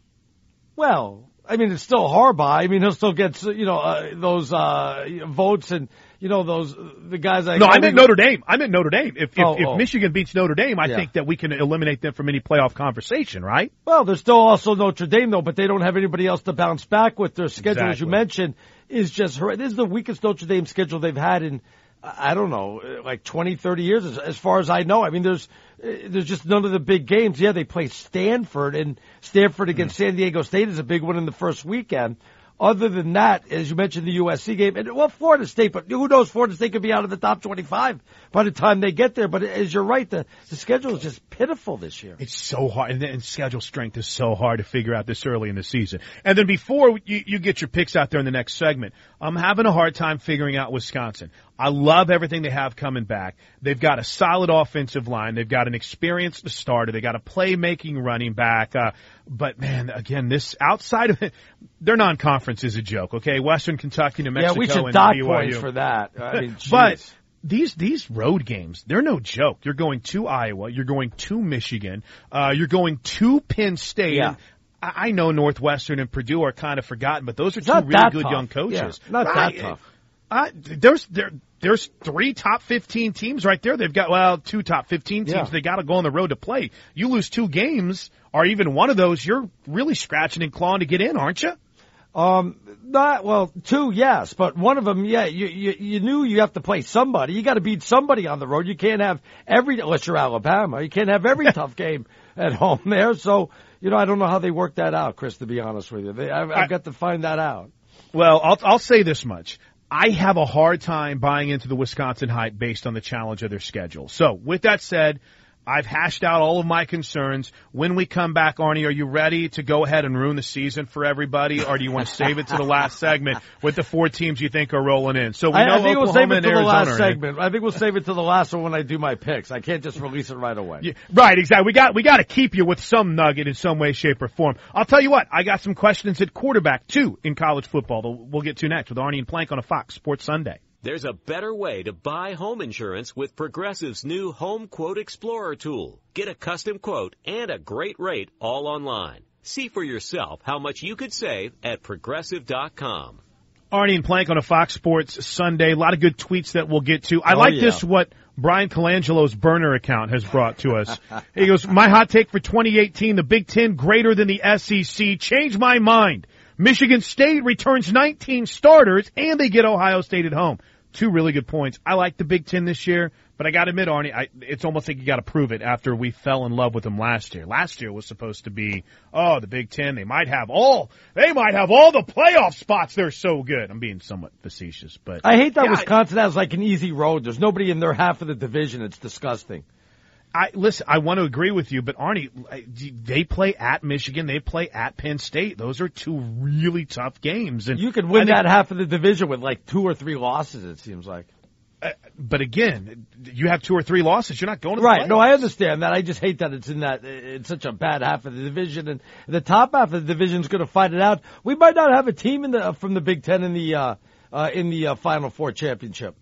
Well, I mean, it's still Harbaugh. I mean, he'll still get you know uh, those uh, votes and you know those the guys. Like, No, I meant Notre Dame. I meant Notre Dame. If if, Oh, if oh. Michigan beats Notre Dame, I Yeah. think that we can eliminate them from any playoff conversation, right? Well, there's still also Notre Dame though, but they don't have anybody else to bounce back with. Their schedule, as you mentioned, is just. This is the weakest Notre Dame schedule they've had in. I don't know, like 20, 30 years, as, as far as I know. I mean, there's, there's just none of the big games. Yeah, they play Stanford, and Stanford against hmm. San Diego State is a big one in the first weekend. Other than that, as you mentioned, the USC game, and well, Florida State, but who knows? Florida State could be out of the top 25 by the time they get there. But as you're right, the, the schedule is just pitiful this year. It's so hard, and, and schedule strength is so hard to figure out this early in the season. And then before you, you get your picks out there in the next segment, I'm having a hard time figuring out Wisconsin. I love everything they have coming back. They've got a solid offensive line. They've got an experienced starter. They got a playmaking running back. Uh, but man, again, this outside of it, their non-conference is a joke. Okay, Western Kentucky, New Mexico, yeah, we should and dock BYU. points for that. I mean, But these these road games, they're no joke. You're going to Iowa, you're going to Michigan, uh, you're going to Penn State. Yeah. I I know Northwestern and Purdue are kind of forgotten, but those are It's two really good tough. young coaches. Yeah, not that tough. Uh, there's there there's three top 15 teams right there. They've got well two top 15 teams. Yeah. They got to go on the road to play. You lose two games, or even one of those, you're really scratching and clawing to get in, aren't you? Um, not well, two, yes, but one of them, yeah. You you, you knew you have to play somebody. You got to beat somebody on the road. You can't have every unless you're Alabama. You can't have every tough game at home there. So you know, I don't know how they work that out, Chris. To be honest with you, they, I've, I've got to find that out. Well, I'll, I'll say this much. I have a hard time buying into the Wisconsin hype based on the challenge of their schedule. So, with that said, I've hashed out all of my concerns. When we come back, Arnie, are you ready to go ahead and ruin the season for everybody, or do you want to save it to the last segment with the four teams you think are rolling in? So we I, know I think we'll save it to the last in. segment. I think we'll save it to the last one when I do my picks. I can't just release it right away. Yeah, right, exactly. We got we got to keep you with some nugget in some way, shape, or form. I'll tell you what. I got some questions at quarterback too in college football. That we'll get to next with Arnie and Plank on a Fox Sports Sunday. There's a better way to buy home insurance with Progressive's new Home Quote Explorer tool. Get a custom quote and a great rate all online. See for yourself how much you could save at progressive.com. Arnie and Plank on a Fox Sports Sunday. A lot of good tweets that we'll get to. I Oh, like yeah. this what Bryan Colangelo's burner account has brought to us. he goes, my hot take for 2018, the Big Ten greater than the SEC. Change my mind. Michigan State returns 19 starters and they get Ohio State at home. Two really good points. I like the Big Ten this year, but I gotta admit, Arnie, I, it's almost like you gotta prove it after we fell in love with them last year. Last year was supposed to be, oh, the Big Ten, they might have all, they might have all the playoff spots. They're so good. I'm being somewhat facetious, but. I hate that Yeah, I- Wisconsin has like an easy road. There's nobody in their half of the division. It's disgusting. I listen. I want to agree with you, but Arnie, they play at Michigan. They play at Penn State. Those are two really tough games. And You could win think- that half of the division with like two or three losses. It seems like. But again, you have two or three losses. You're not going to Right. No. I understand that. I just hate that it's in that it's such a bad half of the division, and the top half of the division is going to fight it out. We might not have a team in the from the Big Ten in the uh, uh, in the uh, Final Four championship.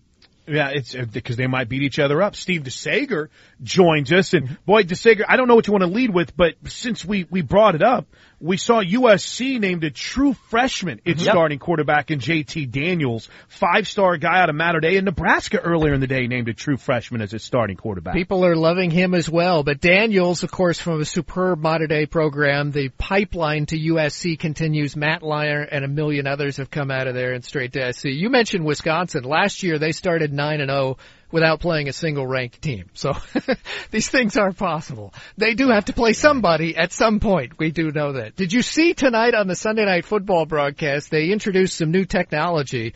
Yeah, it's uh, because they might beat each other up. Steve DeSager joins us, and boy, DeSager, I don't know what you want to lead with, but since we we brought it up, we saw USC named a true freshman its mm-hmm. Yep. starting quarterback in JT Daniels, five star guy out of Mater Dei, and Nebraska earlier in the day named a true freshman as its starting quarterback. People are loving him as well. But Daniels, of course, from a superb modern day program, the pipeline to USC continues. Matt Leinart and a million others have come out of there and straight to SC. You mentioned Wisconsin. Last year they started 9 and 0 without playing a single ranked team. So these things are possible. They do have to play somebody at some point. We do know that. Did you see tonight on the Sunday night football broadcast, they introduced some new technology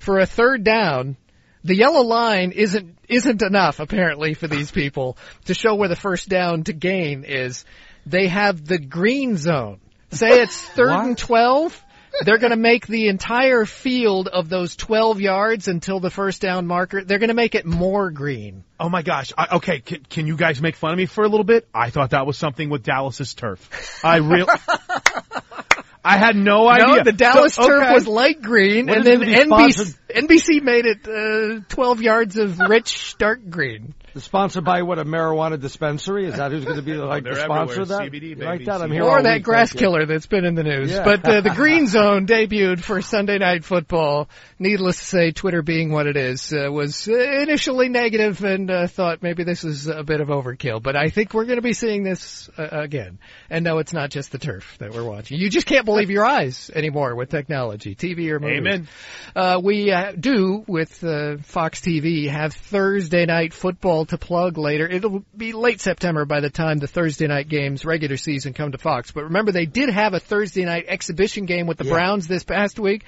for a third down the yellow line isn't isn't enough apparently for these people to show where the first down to gain is. They have the green zone. Say it's third and twelve. They're going to make the entire field of those 12 yards until the first down marker. They're going to make it more green. Oh my gosh. I, okay, can, can you guys make fun of me for a little bit? I thought that was something with Dallas's turf. I real. I had no idea. No, the Dallas So, turf was light green, What and then NBC, NBC made it uh, 12 yards of rich dark green. Sponsored by what a marijuana dispensary? Is that who's going to be like the sponsor of that? CBD, You like that? I'm here Or that week, grass killer that's been in the news. Yeah. But uh, the Green Zone debuted for Sunday Night Football. Needless to say, Twitter being what it is, uh, was uh, initially negative and uh, thought maybe this is a bit of overkill. But I think we're going to be seeing this uh, again. And no, it's not just the turf that we're watching. You just can't believe your eyes anymore with technology, TV or movies. Amen. Uh, we uh, do with uh, Fox TV have Thursday night football to plug later. It'll be late September by the time the Thursday night games regular season come to Fox. But remember, they did have a Thursday night exhibition game with the Browns this past week.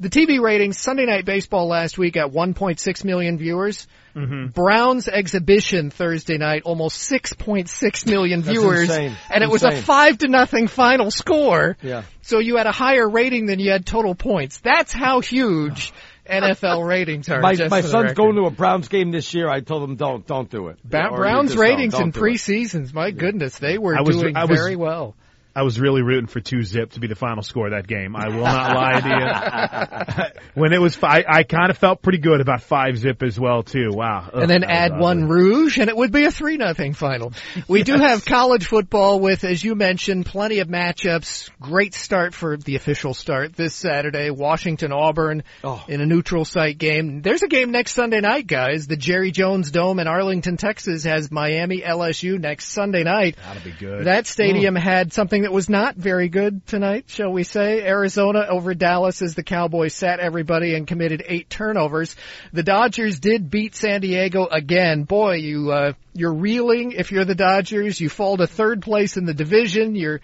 The TV ratings Sunday night baseball last week at 1.6 million viewers. Mm-hmm. Browns exhibition Thursday night almost 6.6 million viewers, and it was a five to nothing final score. Yeah. So you had a higher rating than you had total points. That's how huge NFL ratings are. My, just my son's going to a Browns game this year. I told him don't don't do it. Ba- Browns just don't- ratings don't in do it. preseasons. My goodness, they were I was- doing I was- very well. I was really rooting for two zip to be the final score of that game. I will not lie to you. when it was, fi- I, I kind of felt pretty good about five zip as well too. Wow. Ugh, and then that was add one rouge, and it would be a three nothing final. We do have college football with, as you mentioned, plenty of matchups. Great start for the official start this Saturday. Washington Auburn Oh. in a neutral site game. There's a game next Sunday night, guys. The Jerry Jones Dome in Arlington, Texas, has Miami LSU next Sunday night. That'll be good. That stadium hmm. had something that was not very good tonight, shall we say. Arizona over Dallas as the Cowboys sat everybody and committed eight turnovers. The Dodgers did beat San Diego again. Boy, you, uh, you're reeling if you're the Dodgers. You fall to third place in the division. You're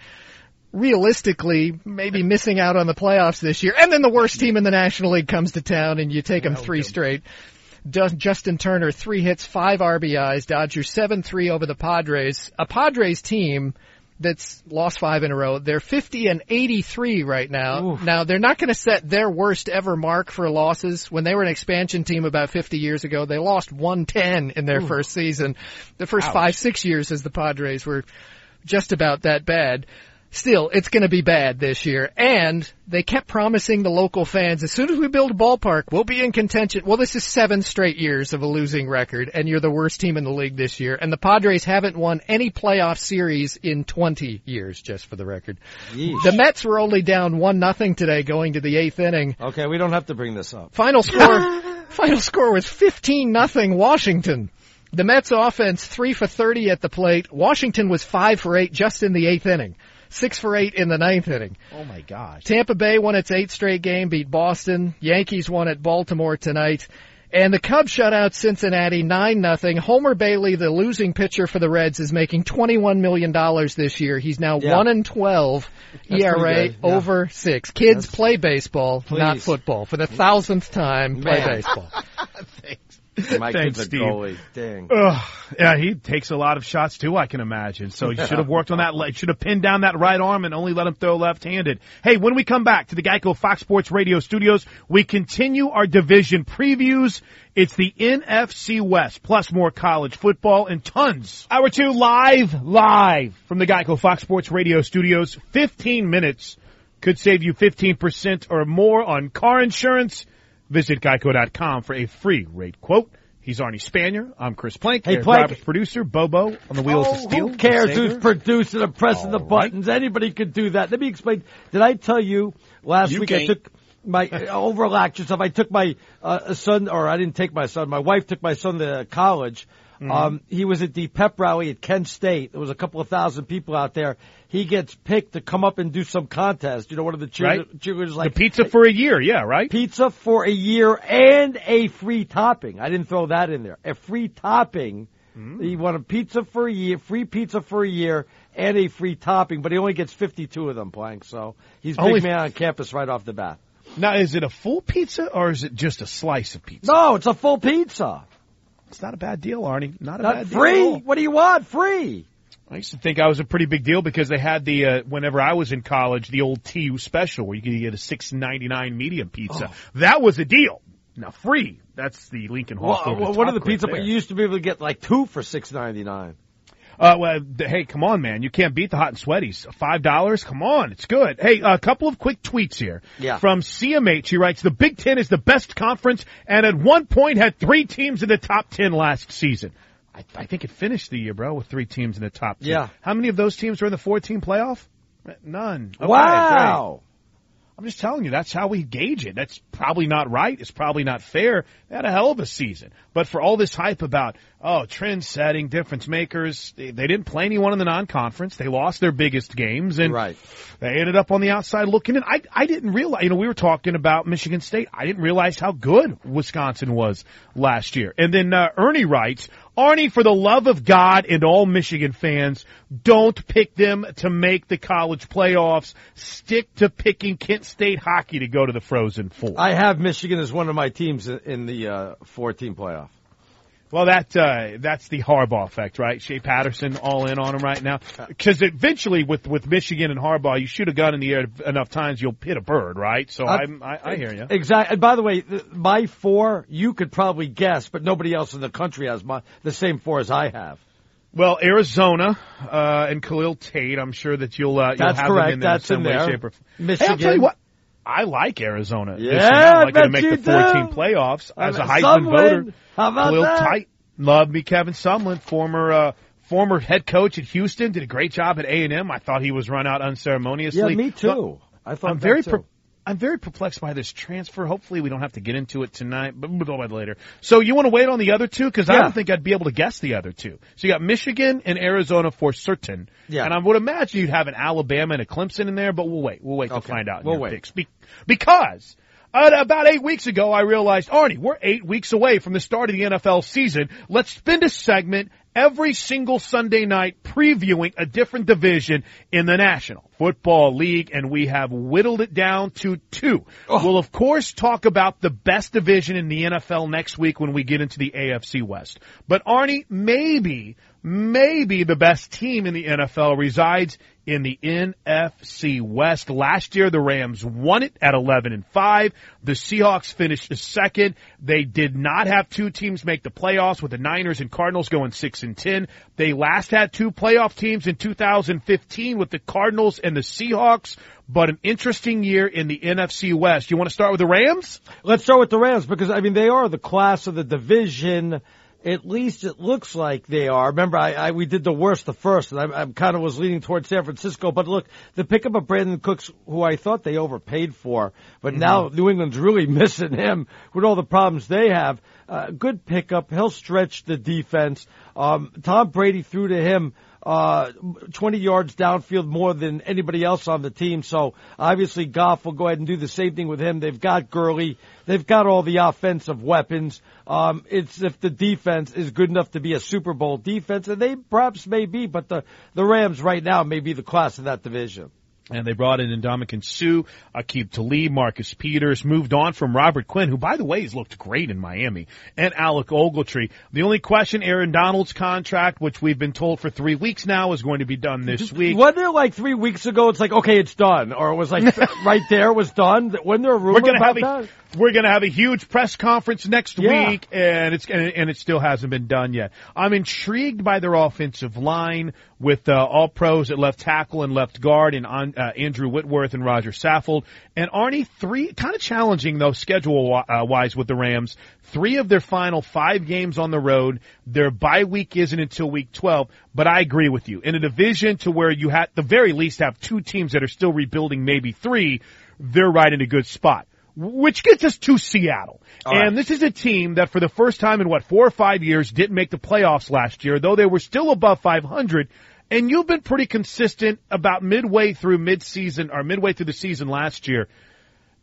realistically maybe missing out on the playoffs this year. And then the worst team in the National League comes to town and you take them three straight. Justin Turner, three hits, five RBIs. Dodgers 7-3 over the Padres. A Padres team that's lost five in a row. They're 50 and 83 right now. Now, they're not going to set their worst ever mark for losses. When they were an expansion team about 50 years ago, they lost 110 in their first season. The first five, six years as the Padres were just about that bad. Still, it's going to be bad this year. And they kept promising the local fans, as soon as we build a ballpark, we'll be in contention. Well, this is seven straight years of a losing record, and you're the worst team in the league this year. And the Padres haven't won any playoff series in 20 years, just for the record. Yeesh. The Mets were only down one nothing today going to the eighth inning. Okay, we don't have to bring this up. Final score, final score was 15 nothing Washington. The Mets offense three for 30 at the plate. Washington was five for eight just in the eighth inning. Six for eight in the ninth inning. oh my gosh. Tampa Bay won its eighth straight game, beat Boston. Yankees won at Baltimore tonight. And the Cubs shut out Cincinnati 9 nothing. Homer Bailey, the losing pitcher for the Reds, is making $21 million this year. He's now Yeah. 1 and 12 That's ERA yeah. over 6. Kids That's- play baseball, not football. For the thousandth time, play Man. baseball. My Thanks, kid's a Steve. goalie. Dang. Ugh. Yeah, he takes a lot of shots too, I can imagine. So you should have worked on that. le- Should have pinned down that right arm and only let him throw left-handed. Hey, when we come back to the Geico Fox Sports Radio studios, we continue our division previews. It's the NFC West, plus more college football and tons. Hour two live, live from the Geico Fox Sports Radio studios. 15 minutes could save you 15% or more on car insurance. Visit geico.com for a free rate quote. He's Arnie Spanier. I'm Chris Plank. Hey, Eric Plank. Roberts, producer. Bobo on the wheels Oh, of steel. Who cares who's producing and pressing the All right. buttons? Anybody could do that. Let me explain. Did I tell you last You week I can't. took my uh, overlapped yourself? I took my uh, son, or I didn't take my son. My wife took my son to college. Mm-hmm. Um, he was at the pep rally at Kent State. There was a couple of thousand people out there. He gets picked to come up and do some contest. You know, one of the cheer- Right. cheerleaders like the pizza for a year, yeah, right? pizza for a year and a free topping. I didn't throw that in there. A free topping. Mm. He won a pizza for a year, free pizza for a year, and a free topping. But he only gets fifty-two of them, Plank. So he's big Only- man on campus right off the bat. Now, is it a full pizza or is it just a slice of pizza? No, it's a full pizza. It's not a bad deal, Arnie. Not a Not bad deal. free. What do you want? Free. I used to think I was a pretty big deal because they had the uh, whenever I was in college the old TU special where you could get a six ninety nine medium pizza. That was a deal. Now free. That's the Lincoln Hall. Well, well, what are the pizza? But you used to be able to get like two for six ninety nine. Uh, well, hey, come on, man! You can't beat the hot and sweaties. Five dollars, come on, it's good. Hey, a couple of quick tweets here. Yeah. From CMH, he writes: The Big Ten is the best conference, and at one point had three teams in the top ten last season. I, I think it finished the year, bro, with three teams in the top ten. Yeah. How many of those teams were in the four-team playoff? None. Okay, wow. great. I'm just telling you, that's how we gauge it. That's probably not right. It's probably not fair. They had a hell of a season. But for all this hype about, oh, trend setting, difference makers, they, they didn't play anyone in the non-conference. They lost their biggest games and Right. they ended up on the outside looking in. I, I didn't realize, you know, we were talking about Michigan State. I didn't realize how good Wisconsin was last year. And then, uh, Ernie writes, Arnie, for the love of God and all Michigan fans, don't pick them to make the college playoffs. Stick to picking Kent State hockey to go to the Frozen Four. I have Michigan as one of my teams in- the uh, four-team playoff. Well, that uh, that's the Harbaugh effect, right? Shea Patterson all in on him right now. Because eventually, with with Michigan and Harbaugh, you shoot a gun in the air enough times, you'll hit a bird, right? So Uh, I'm, I, I hear you. Exactly. And by the way, my four you could probably guess, but nobody else in the country has my the same four as I have. Well, Arizona uh, and Khalil Tate, I'm sure that you'll uh, you'll That's have correct. them in there That's in some in way, there. shape, or Hey, I'll Michigan. tell you what. I like Arizona. Yeah. I like I to make you the 14 do. playoffs as a Uh, Heisman Sumlin, voter. how about Khalil that? Tate, love me, Kevin Sumlin, former uh, former head coach at Houston, did a great job at A and M. I thought he was run out unceremoniously. Yeah, me too. I thought I'm very too. I'm very perplexed by this transfer. Hopefully, we don't have to get into it tonight, but we'll go it later. So, you want to wait on the other two because I don't think I'd be able to guess the other two. So, you got Michigan and Arizona for certain, Yeah. and I would imagine you'd have an Alabama and a Clemson in there, but we'll wait. We'll wait to find out. We'll wait. picks. Be- because. Uh, about eight weeks ago, I realized, Arnie, we're eight weeks away from the start of the NFL season. Let's spend a segment every single Sunday night previewing a different division in the National Football League, and we have whittled it down to two. Oh. We'll of course talk about the best division in the NFL next week when we get into the AFC West. But Arnie, maybe, maybe the best team in the NFL resides in the NFC West. Last year, the Rams won it at 11 and 5. The Seahawks finished second. They did not have two teams make the playoffs with the Niners and Cardinals going 6 and 10. They last had two playoff teams in 2015 with the Cardinals and the Seahawks, but an interesting year in the NFC West. You want to start with the Rams? Let's start with the Rams because I mean they are the class of the division. At least it looks like they are. Remember, I, I we did the worst the first, and I, I kind of was leaning towards San Francisco. But look, the pickup of Brandin Cooks, who I thought they overpaid for, but now New England's really missing him with all the problems they have. Uh, good pickup. He'll stretch the defense. Um, Tom Brady threw to him uh, 20 yards downfield more than anybody else on the team. So obviously Goff will go ahead and do the same thing with him. They've got Gurley. They've got all the offensive weapons. Um, it's if the defense is good enough to be a Super Bowl defense, and they perhaps may be, but the, the Rams right now may be the class of that division. And they brought in Ndamukong Suh, Aqib Talib, Marcus Peters, moved on from Robert Quinn, who, by the way, has looked great in Miami, and Alec Ogletree. The only question, Aaron Donald's contract, which we've been told for three weeks now is going to be done this week. Wasn't it like three weeks ago? It's like okay, it's done, or it was like right there was done. Wasn't there a rumor We're gonna about have a, that? we're gonna have a huge press conference next Yeah. week, and it's and, and it still hasn't been done yet. I'm intrigued by their offensive line with uh, all pros at left tackle and left guard, and on, uh, Andrew Whitworth and Rodger Saffold. And Arnie, three kind of challenging though schedule uh, wise with the Rams. Three of their final five games on the road. Their bye week isn't until week 12. But I agree with you. In a division to where you at the very least have two teams that are still rebuilding, maybe three, they're right in a good spot. which gets us to Seattle. All and right. this is a team that for the first time in what, four or five years didn't make the playoffs last year, though they were still above 500. And you've been pretty consistent about midway through mid-season or midway through the season last year.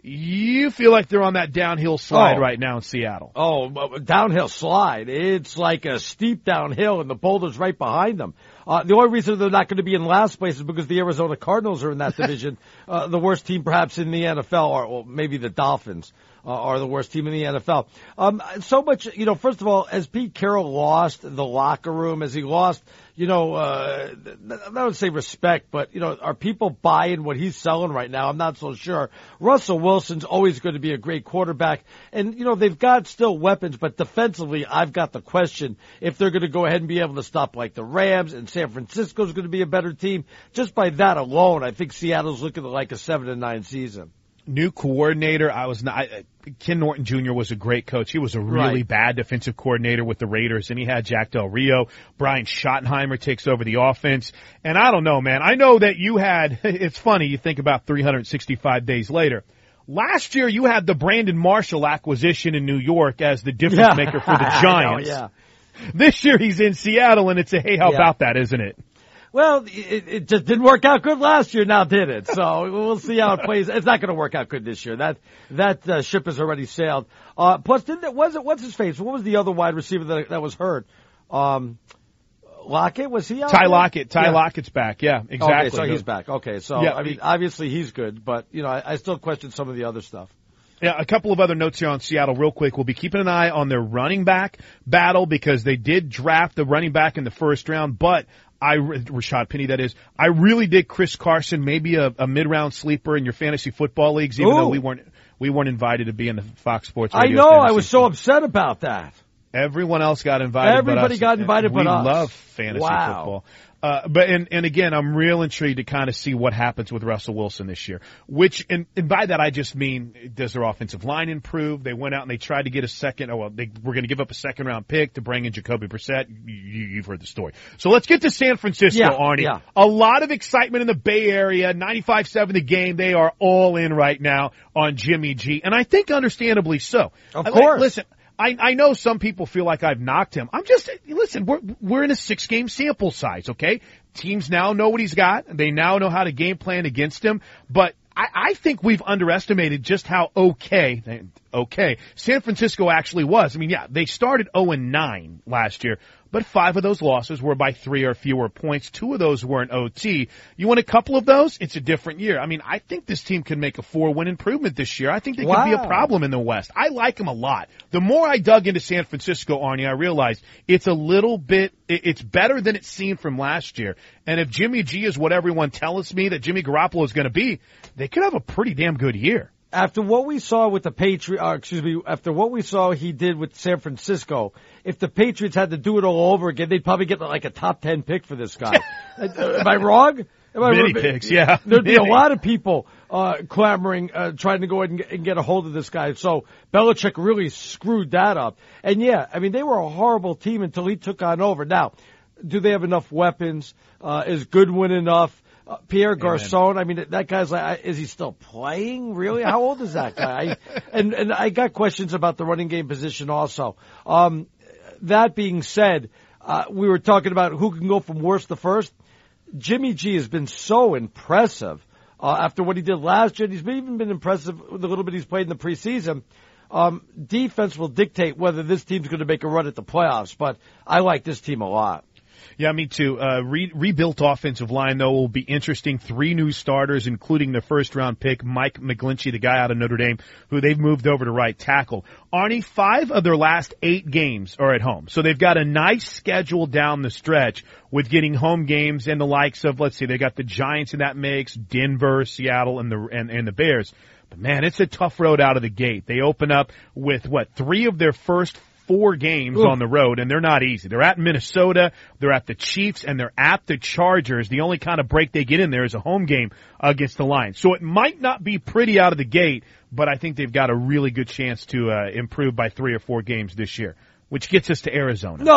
You feel like they're on that downhill slide Oh. right now in Seattle. Oh, downhill slide. It's like a steep downhill, and the boulder's right behind them. Uh, the only reason they're not going to be in last place is because the Arizona Cardinals are in that division, uh, the worst team perhaps in the NFL, or, or maybe the Dolphins uh, are the worst team in the NFL. Um, so much, you know. First of all, as Pete Carroll lost the locker room, as he lost, you know, uh, I don't say respect, but you know, are people buying what he's selling right now? I'm not so sure. Russell Wilson's always going to be a great quarterback, and you know they've got still weapons, but defensively, I've got the question if they're going to go ahead and be able to stop like the Rams, and San Francisco's going to be a better team. Just by that alone, I think Seattle's looking like a seven and nine season. New coordinator. I was not. I, Ken Norton Jr. was a great coach. He was a really Right. bad defensive coordinator with the Raiders, and he had Jack Del Rio. Brian Schottenheimer takes over the offense, and I don't know, man. I know that you had. It's funny you think about 365 days later. Last year, you had the Brandon Marshall acquisition in New York as the difference maker for the I know, Giants. yeah. This year, he's in Seattle, and it's a hey, how Yeah. about that, isn't it? Well, it, it just didn't work out good last year. Now did it? So we'll see how it plays. It's not going to work out good this year. That that uh, ship has already sailed. Uh, plus, didn't it? Was it? What's his face? What was the other wide receiver that that was hurt? Um, Lockett was he? Out Ty there? Lockett. Ty Yeah. Lockett's back. Yeah, exactly. Okay, so he's back. Okay, so Yeah. I mean, obviously he's good, but you know, I, I still question some of the other stuff. Yeah, a couple of other notes here on Seattle real quick. We'll be keeping an eye on their running back battle because they did draft the running back in the first round, but I, Rashaad Penny, that is, I really did Chris Carson, maybe a, a mid-round sleeper in your fantasy football leagues, even though we weren't, we weren't invited to be in the Fox Sports I know. I was so upset about that. Everyone else got invited. but Everybody got invited we but us. love fantasy Wow. football. Uh, but and and again, I'm real intrigued to kind of see what happens with Russell Wilson this year. Which and and by that I just mean does their offensive line improve? They went out and they tried to get a second. Oh well, they were going to give up a second round pick to bring in Jacoby Brissett. You, you've heard the story. So let's get to San Francisco, Yeah, Arnie. yeah. A lot of excitement in the Bay Area. 95-7 the game. They are all in right now on Jimmy G, and I think understandably so. Of I- course. listen. I, I know some people feel like I've knocked him. I'm just listen. We're we're in a six game sample size. Okay, teams now know what he's got. They now know how to game plan against him. But I, I think we've underestimated just how okay okay San Francisco actually was. I mean, yeah, they started 0 and 9 last year, but five of those losses were by three or fewer points. Two of those were in OT. You win a couple of those? It's a different year. I mean, I think this team can make a four win improvement this year. I think they could be a problem in the West. I like them a lot. The more I dug into San Francisco, Arnie, I realized it's a little bit, it's better than it seemed from last year. And if Jimmy G is what everyone tells me that Jimmy Garoppolo is going to be, they could have a pretty damn good year. After what we saw with the Patriots, uh, excuse me, after what we saw he did with San Francisco, if the Patriots had to do it all over again, they'd probably get like a top ten pick for this guy. Am I wrong? Am I Many wrong? picks, yeah. There'd be a lot of people uh, clamoring, uh, trying to go ahead and get, and get a hold of this guy. So Belichick really screwed that up. And yeah, I mean they were a horrible team until he took on over. Now, do they have enough weapons? Uh, is Goodwin enough? Uh, Pierre Garcon, I mean, that guy's like, is he still playing? Really? How old is that guy? I, and and I got questions about the running game position also. Um, that being said, uh, we were talking about who can go from worst to first. Jimmy G has been so impressive uh, after what he did last year. He's been, even been impressive with the little bit he's played in the preseason. Um, defense will dictate whether this team's going to make a run at the playoffs, but I like this team a lot. Yeah, me too. Uh, re- rebuilt offensive line though will be interesting. Three new starters, including their first round pick, Mike McGlinchey, the guy out of Notre Dame, who they've moved over to right tackle. Arnie, five of their last eight games are at home. So they've got a nice schedule down the stretch with getting home games and the likes of, let's see, they got the Giants in that mix, Denver, Seattle, and the, and, and the Bears. But man, it's a tough road out of the gate. They open up with what, three of their first four games Oof. on the road, and they're not easy. They're at Minnesota, they're at the Chiefs, and they're at the Chargers. The only kind of break they get in there is a home game against the Lions. So it might not be pretty out of the gate, but I think they've got a really good chance to uh, improve by three or four games this year, which gets us to Arizona. No,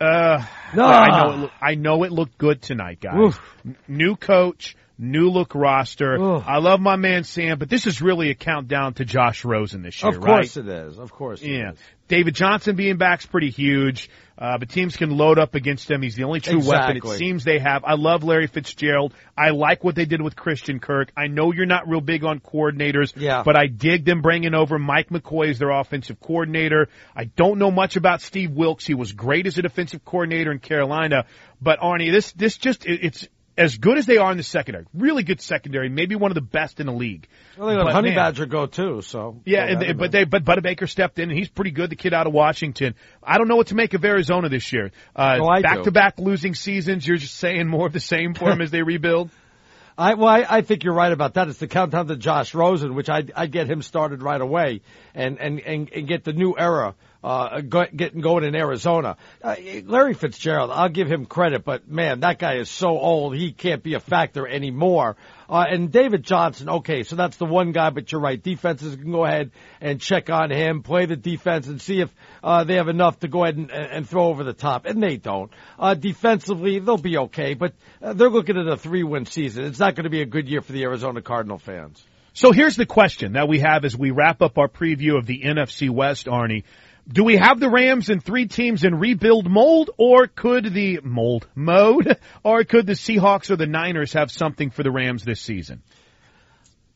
Uh, No. I know it. I know it looked good tonight, guys. Oof. New coach, new look roster. Ugh. I love my man Sam, but this is really a countdown to Josh Rosen this year, right? Of course right? it is. Of course. Yeah. is. David Johnson being back's pretty huge, uh, but teams can load up against him. He's the only true weapon it seems they have. I love Larry Fitzgerald. I like what they did with Christian Kirk. I know you're not real big on coordinators, Yeah. but I dig them bringing over Mike McCoy as their offensive coordinator. I don't know much about Steve Wilks. He was great as a defensive coordinator in Carolina, but Arnie, this this just it- it's as good as they are in the secondary. Really good secondary, maybe one of the best in the league. Well, they let Honey man, Badger go too. So yeah, Well, and they, but they but Budda Baker stepped in and he's pretty good. The kid out of Washington. I don't know what to make of Arizona this year. Uh, Oh, do. back to back losing seasons. You're just saying more of the same for them as they rebuild. I well, I, I think you're right about that. It's the countdown to Josh Rosen, which I I get him started right away, and and and, and get the new era uh getting going in Arizona. Uh, Larry Fitzgerald, I'll give him credit, but man, that guy is so old, he can't be a factor anymore. Uh, and David Johnson, okay, so that's the one guy, but you're right. Defenses can go ahead and check on him, play the defense, and see if uh, they have enough to go ahead and, and throw over the top. And they don't. Uh, defensively, they'll be okay, but uh, they're looking at a three-win season. It's not going to be a good year for the Arizona Cardinal fans. So here's the question that we have as we wrap up our preview of the NFC West, Arnie. Do we have the Rams and three teams in rebuild mold, or could the mold mode, or could the Seahawks or the Niners have something for the Rams this season?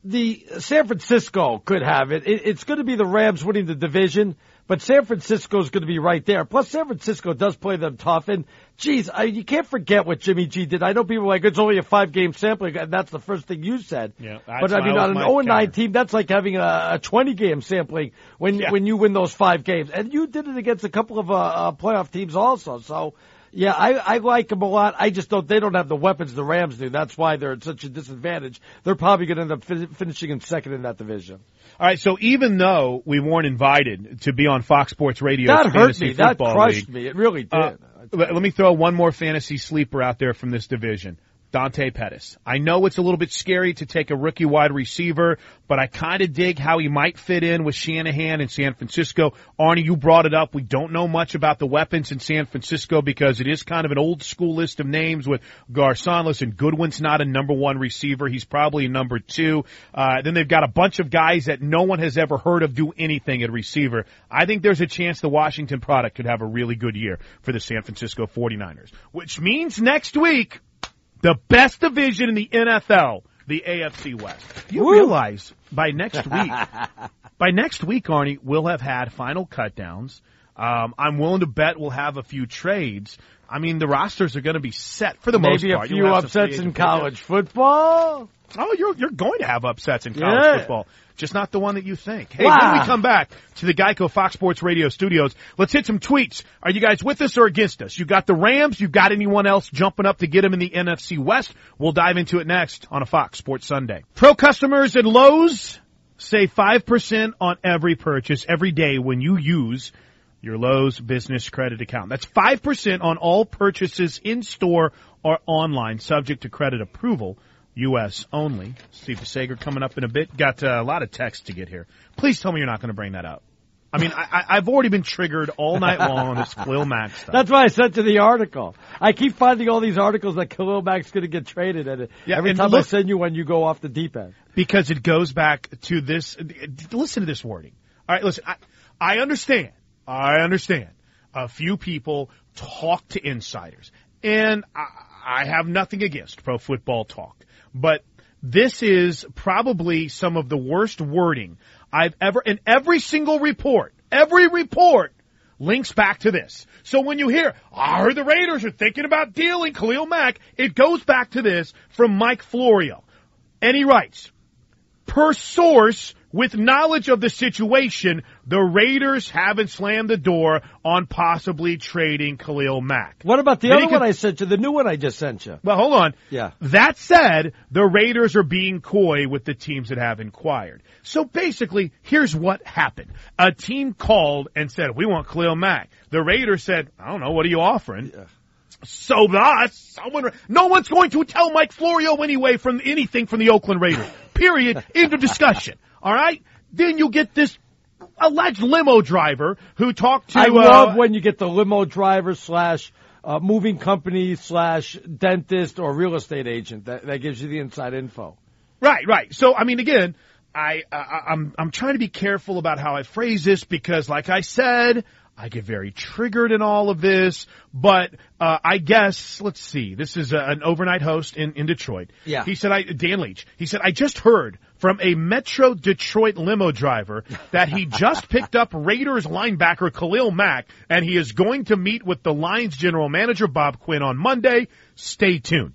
the San Francisco could have it. it it's going to be the Rams winning the division, but San Francisco is going to be right there. Plus, San Francisco does play them tough. And geez, I, you can't forget what Jimmy G did. I know people are like it's only a five game sampling, and that's the first thing you said. Yeah, but I mean, on an my 0 9 team, that's like having a, a 20 game sampling when Yeah. when you win those five games. And you did it against a couple of uh, uh, playoff teams also. So. Yeah, I, I like them a lot. I just don't. They don't have the weapons the Rams do. That's why they're at such a disadvantage. They're probably going to end up fin- finishing in second in that division. All right, so even though we weren't invited to be on Fox Sports Radio, That hurt Fantasy me. That crushed League, me. It really did. Uh, let me throw one more fantasy sleeper out there from this division. Dante Pettis. I know it's a little bit scary to take a rookie wide receiver, but I kind of dig how he might fit in with Shanahan in San Francisco. Arnie, you brought it up. We don't know much about the weapons in San Francisco because it is kind of an old school list of names with Garcon. Listen, Goodwin's not a number one receiver. He's probably a number two. Uh, then they've got a bunch of guys that no one has ever heard of do anything at receiver. I think there's a chance the Washington product could have a really good year for the San Francisco 49ers, which means next week, the best division in the NFL, the AFC West. You realize by next week, by next week, Arnie, we'll have had final cutdowns. Um, I'm willing to bet we'll have a few trades. I mean, the rosters are going to be set for the most part. Maybe a few upsets in college football. Oh, you're you're going to have upsets in college Yeah. football, just not the one that you think. Hey, when we come back to the Geico Fox Sports Radio studios, let's hit some tweets. Are you guys with us or against us? You got the Rams. You got anyone else jumping up to get them in the NFC West? We'll dive into it next on a Fox Sports Sunday. Pro customers at Lowe's save five percent on every purchase every day when you use your Lowe's business credit account. That's 5% on all purchases in store or online, subject to credit approval. U.S. only. Steve DeSager coming up in a bit. Got uh, a lot of text to get here. Please tell me you're not going to bring that up. I mean, I, I've already been triggered all night long on this Khalil Mack stuff. That's why I sent you the article. I keep finding all these articles that Khalil Mack's going to get traded, and Yeah, every and time I send you one, you go off the deep end. because it goes back to this. Listen to this wording. All right, listen. I, I understand. I understand. A few people talk to insiders, and I, I have nothing against pro football talk, but this is probably some of the worst wording I've ever. In every single report, every report links back to this. So when you hear, I heard the Raiders are thinking about dealing Khalil Mack, it goes back to this from Mike Florio. And he writes, per source with knowledge of the situation, the Raiders haven't slammed the door on possibly trading Khalil Mack. What about the other he one I sent you, the new one I just sent you? Well, hold on. Yeah. That said, the Raiders are being coy with the teams that have inquired. So basically, here's what happened. A team called and said, we want Khalil Mack. The Raiders said, I don't know, what are you offering? So thus, someone, no one's going to tell Mike Florio anyway from anything from the Oakland Raiders. Period. End of discussion. All right. Then you get this alleged limo driver who talked to. I uh, love when you get the limo driver slash uh, moving company slash dentist or real estate agent. That, that gives you the inside info. Right, right. So, I mean, again, I, I I'm I'm trying to be careful about how I phrase this because, like I said, I get very triggered in all of this. But uh, I guess let's see. This is a, an overnight host in in Detroit. Yeah. He said, "I Dan Leach." He said, "I just heard from a Metro Detroit limo driver that he just picked up Raiders linebacker Khalil Mack, and he is going to meet with the Lions general manager Bob Quinn on Monday. Stay tuned."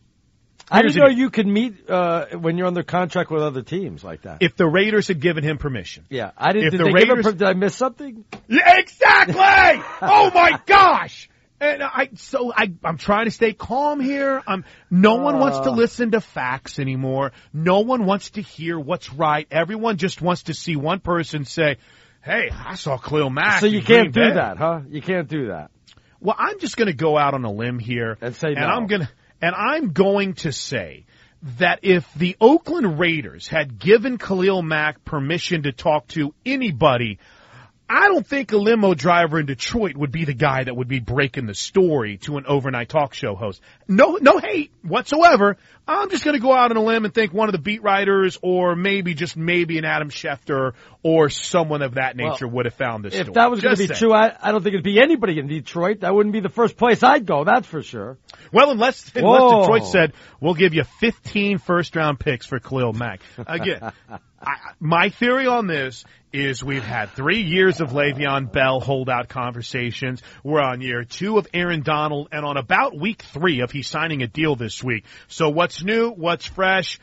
I didn't know you could meet uh, when you're under contract with other teams like that. If the Raiders had given him permission. yeah, I didn't. if Did the give him Raiders- did I miss something? Yeah, exactly. oh my gosh. And I so I I'm trying to stay calm here. I'm no one wants to listen to facts anymore. No one wants to hear what's right. Everyone just wants to see one person say, "Hey, I saw Khalil Mack." So you can't do Bay." that, huh? You can't do that. Well, I'm just going to go out on a limb here And say no. I'm going to and I'm going to say that if the Oakland Raiders had given Khalil Mack permission to talk to anybody, I don't think a limo driver in Detroit would be the guy that would be breaking the story to an overnight talk show host. No, no hate whatsoever. I'm just going to go out on a limb and think one of the beat writers, or maybe just maybe an Adam Schefter or someone of that nature would have found this. If story. that was going to be saying. true, I, I don't think it'd be anybody in Detroit. That wouldn't be the first place I'd go. That's for sure. Well, unless, unless Detroit said, we'll give you 15 first round picks for Khalil Mack. Again, I, my theory on this is we've had three years of Le'Veon Bell holdout conversations. We're on year two of Aaron Donald and on about week three of he signing a deal this week. So what's new? What's fresh?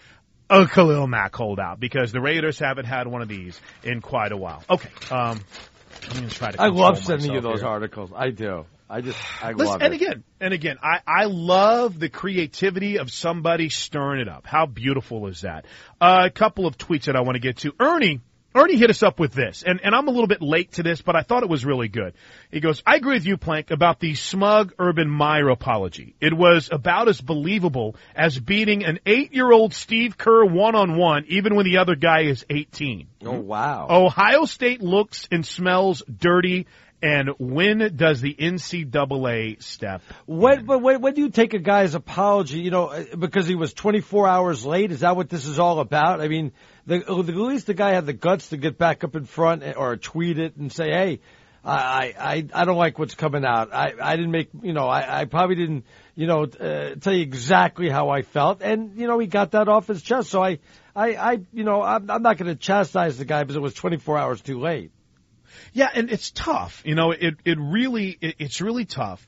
A Khalil Mack holdout because the Raiders haven't had one of these in quite a while. Okay. Um, I'm going to try to I love sending you those here. articles. I do. I just, I Listen, love and it. again, and again, I, I love the creativity of somebody stirring it up. How beautiful is that? Uh, a couple of tweets that I want to get to. Ernie, Ernie hit us up with this, and, and I'm a little bit late to this, but I thought it was really good. He goes, I agree with you, Plank, about the smug Urban Meyer apology. It was about as believable as beating an eight-year-old Steve Kerr one-on-one, even when the other guy is 18. Oh, wow. Ohio State looks and smells dirty. And when does the NCAA step? When, but when, when do you take a guy's apology, you know, uh, because he was 24 hours late? Is that what this is all about? I mean, the, at least the guy had the guts to get back up in front or tweet it and say, hey, I, I, I don't like what's coming out. I, I didn't make, you know, I, I probably didn't, you know, uh, tell you exactly how I felt. And, you know, he got that off his chest. So I, I, I you know, I'm, I'm not going to chastise the guy because it was 24 hours too late. Yeah, and it's tough. You know, it it really it, it's really tough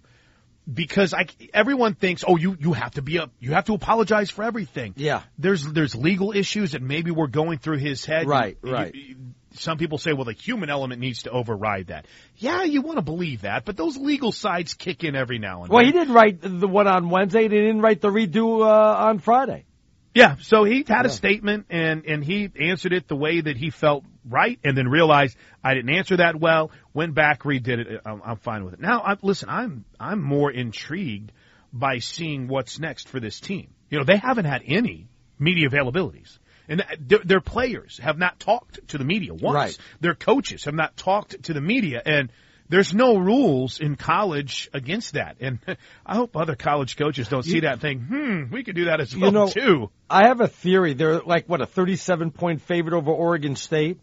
because I everyone thinks, oh, you you have to be a you have to apologize for everything. Yeah. There's there's legal issues that maybe were going through his head. Right, You- right. you- some people say, well, the human element needs to override that. Yeah, you want to believe that, but those legal sides kick in every now and Well, he didn't write the one on Wednesday. and He didn't write the redo uh, on Friday. Yeah, so he had a statement and and he answered it the way that he felt right, and then realized I didn't answer that well. Went back, redid it. I'm, I'm fine with it. Now, I, listen, I'm I'm more intrigued by seeing what's next for this team. You know, they haven't had any media availabilities. And their, their players have not talked to the media once. Right. Their coaches have not talked to the media. And there's no rules in college against that. And I hope other college coaches don't see that and think, hmm, we could do that as well, you know, too. I have a theory. They're like what a 37 point favorite over Oregon State.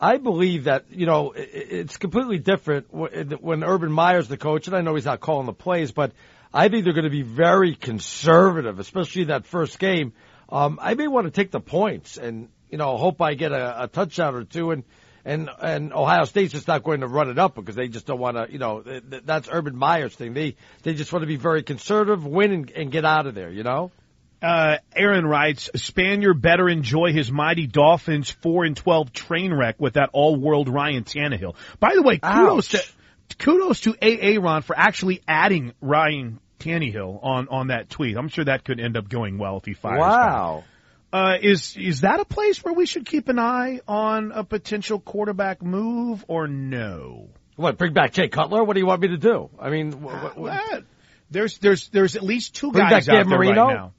I believe that you know it's completely different when Urban Meyer's the coach, and I know he's not calling the plays, but I think they're going to be very conservative, especially in that first game. Um, I may want to take the points and you know hope I get a, a touchdown or two, and and and Ohio State's just not going to run it up because they just don't want to. You know th- th- that's Urban Meyer's thing. They they just want to be very conservative, win and, and get out of there. You know. Uh, Aaron writes, Spanier better enjoy his mighty Dolphins 4 and 12 train wreck with that all world Ryan Tannehill. By the way, kudos Ouch. to, kudos to AA Ron for actually adding Ryan Tannehill on, on that tweet. I'm sure that could end up going well if he fires. Wow. back. Uh, is, is that a place where we should keep an eye on a potential quarterback move or no? What? Bring back Jay Cutler? What do you want me to do? I mean, wh- wh- Well, there's there's there's at least two Bring guys out there right now.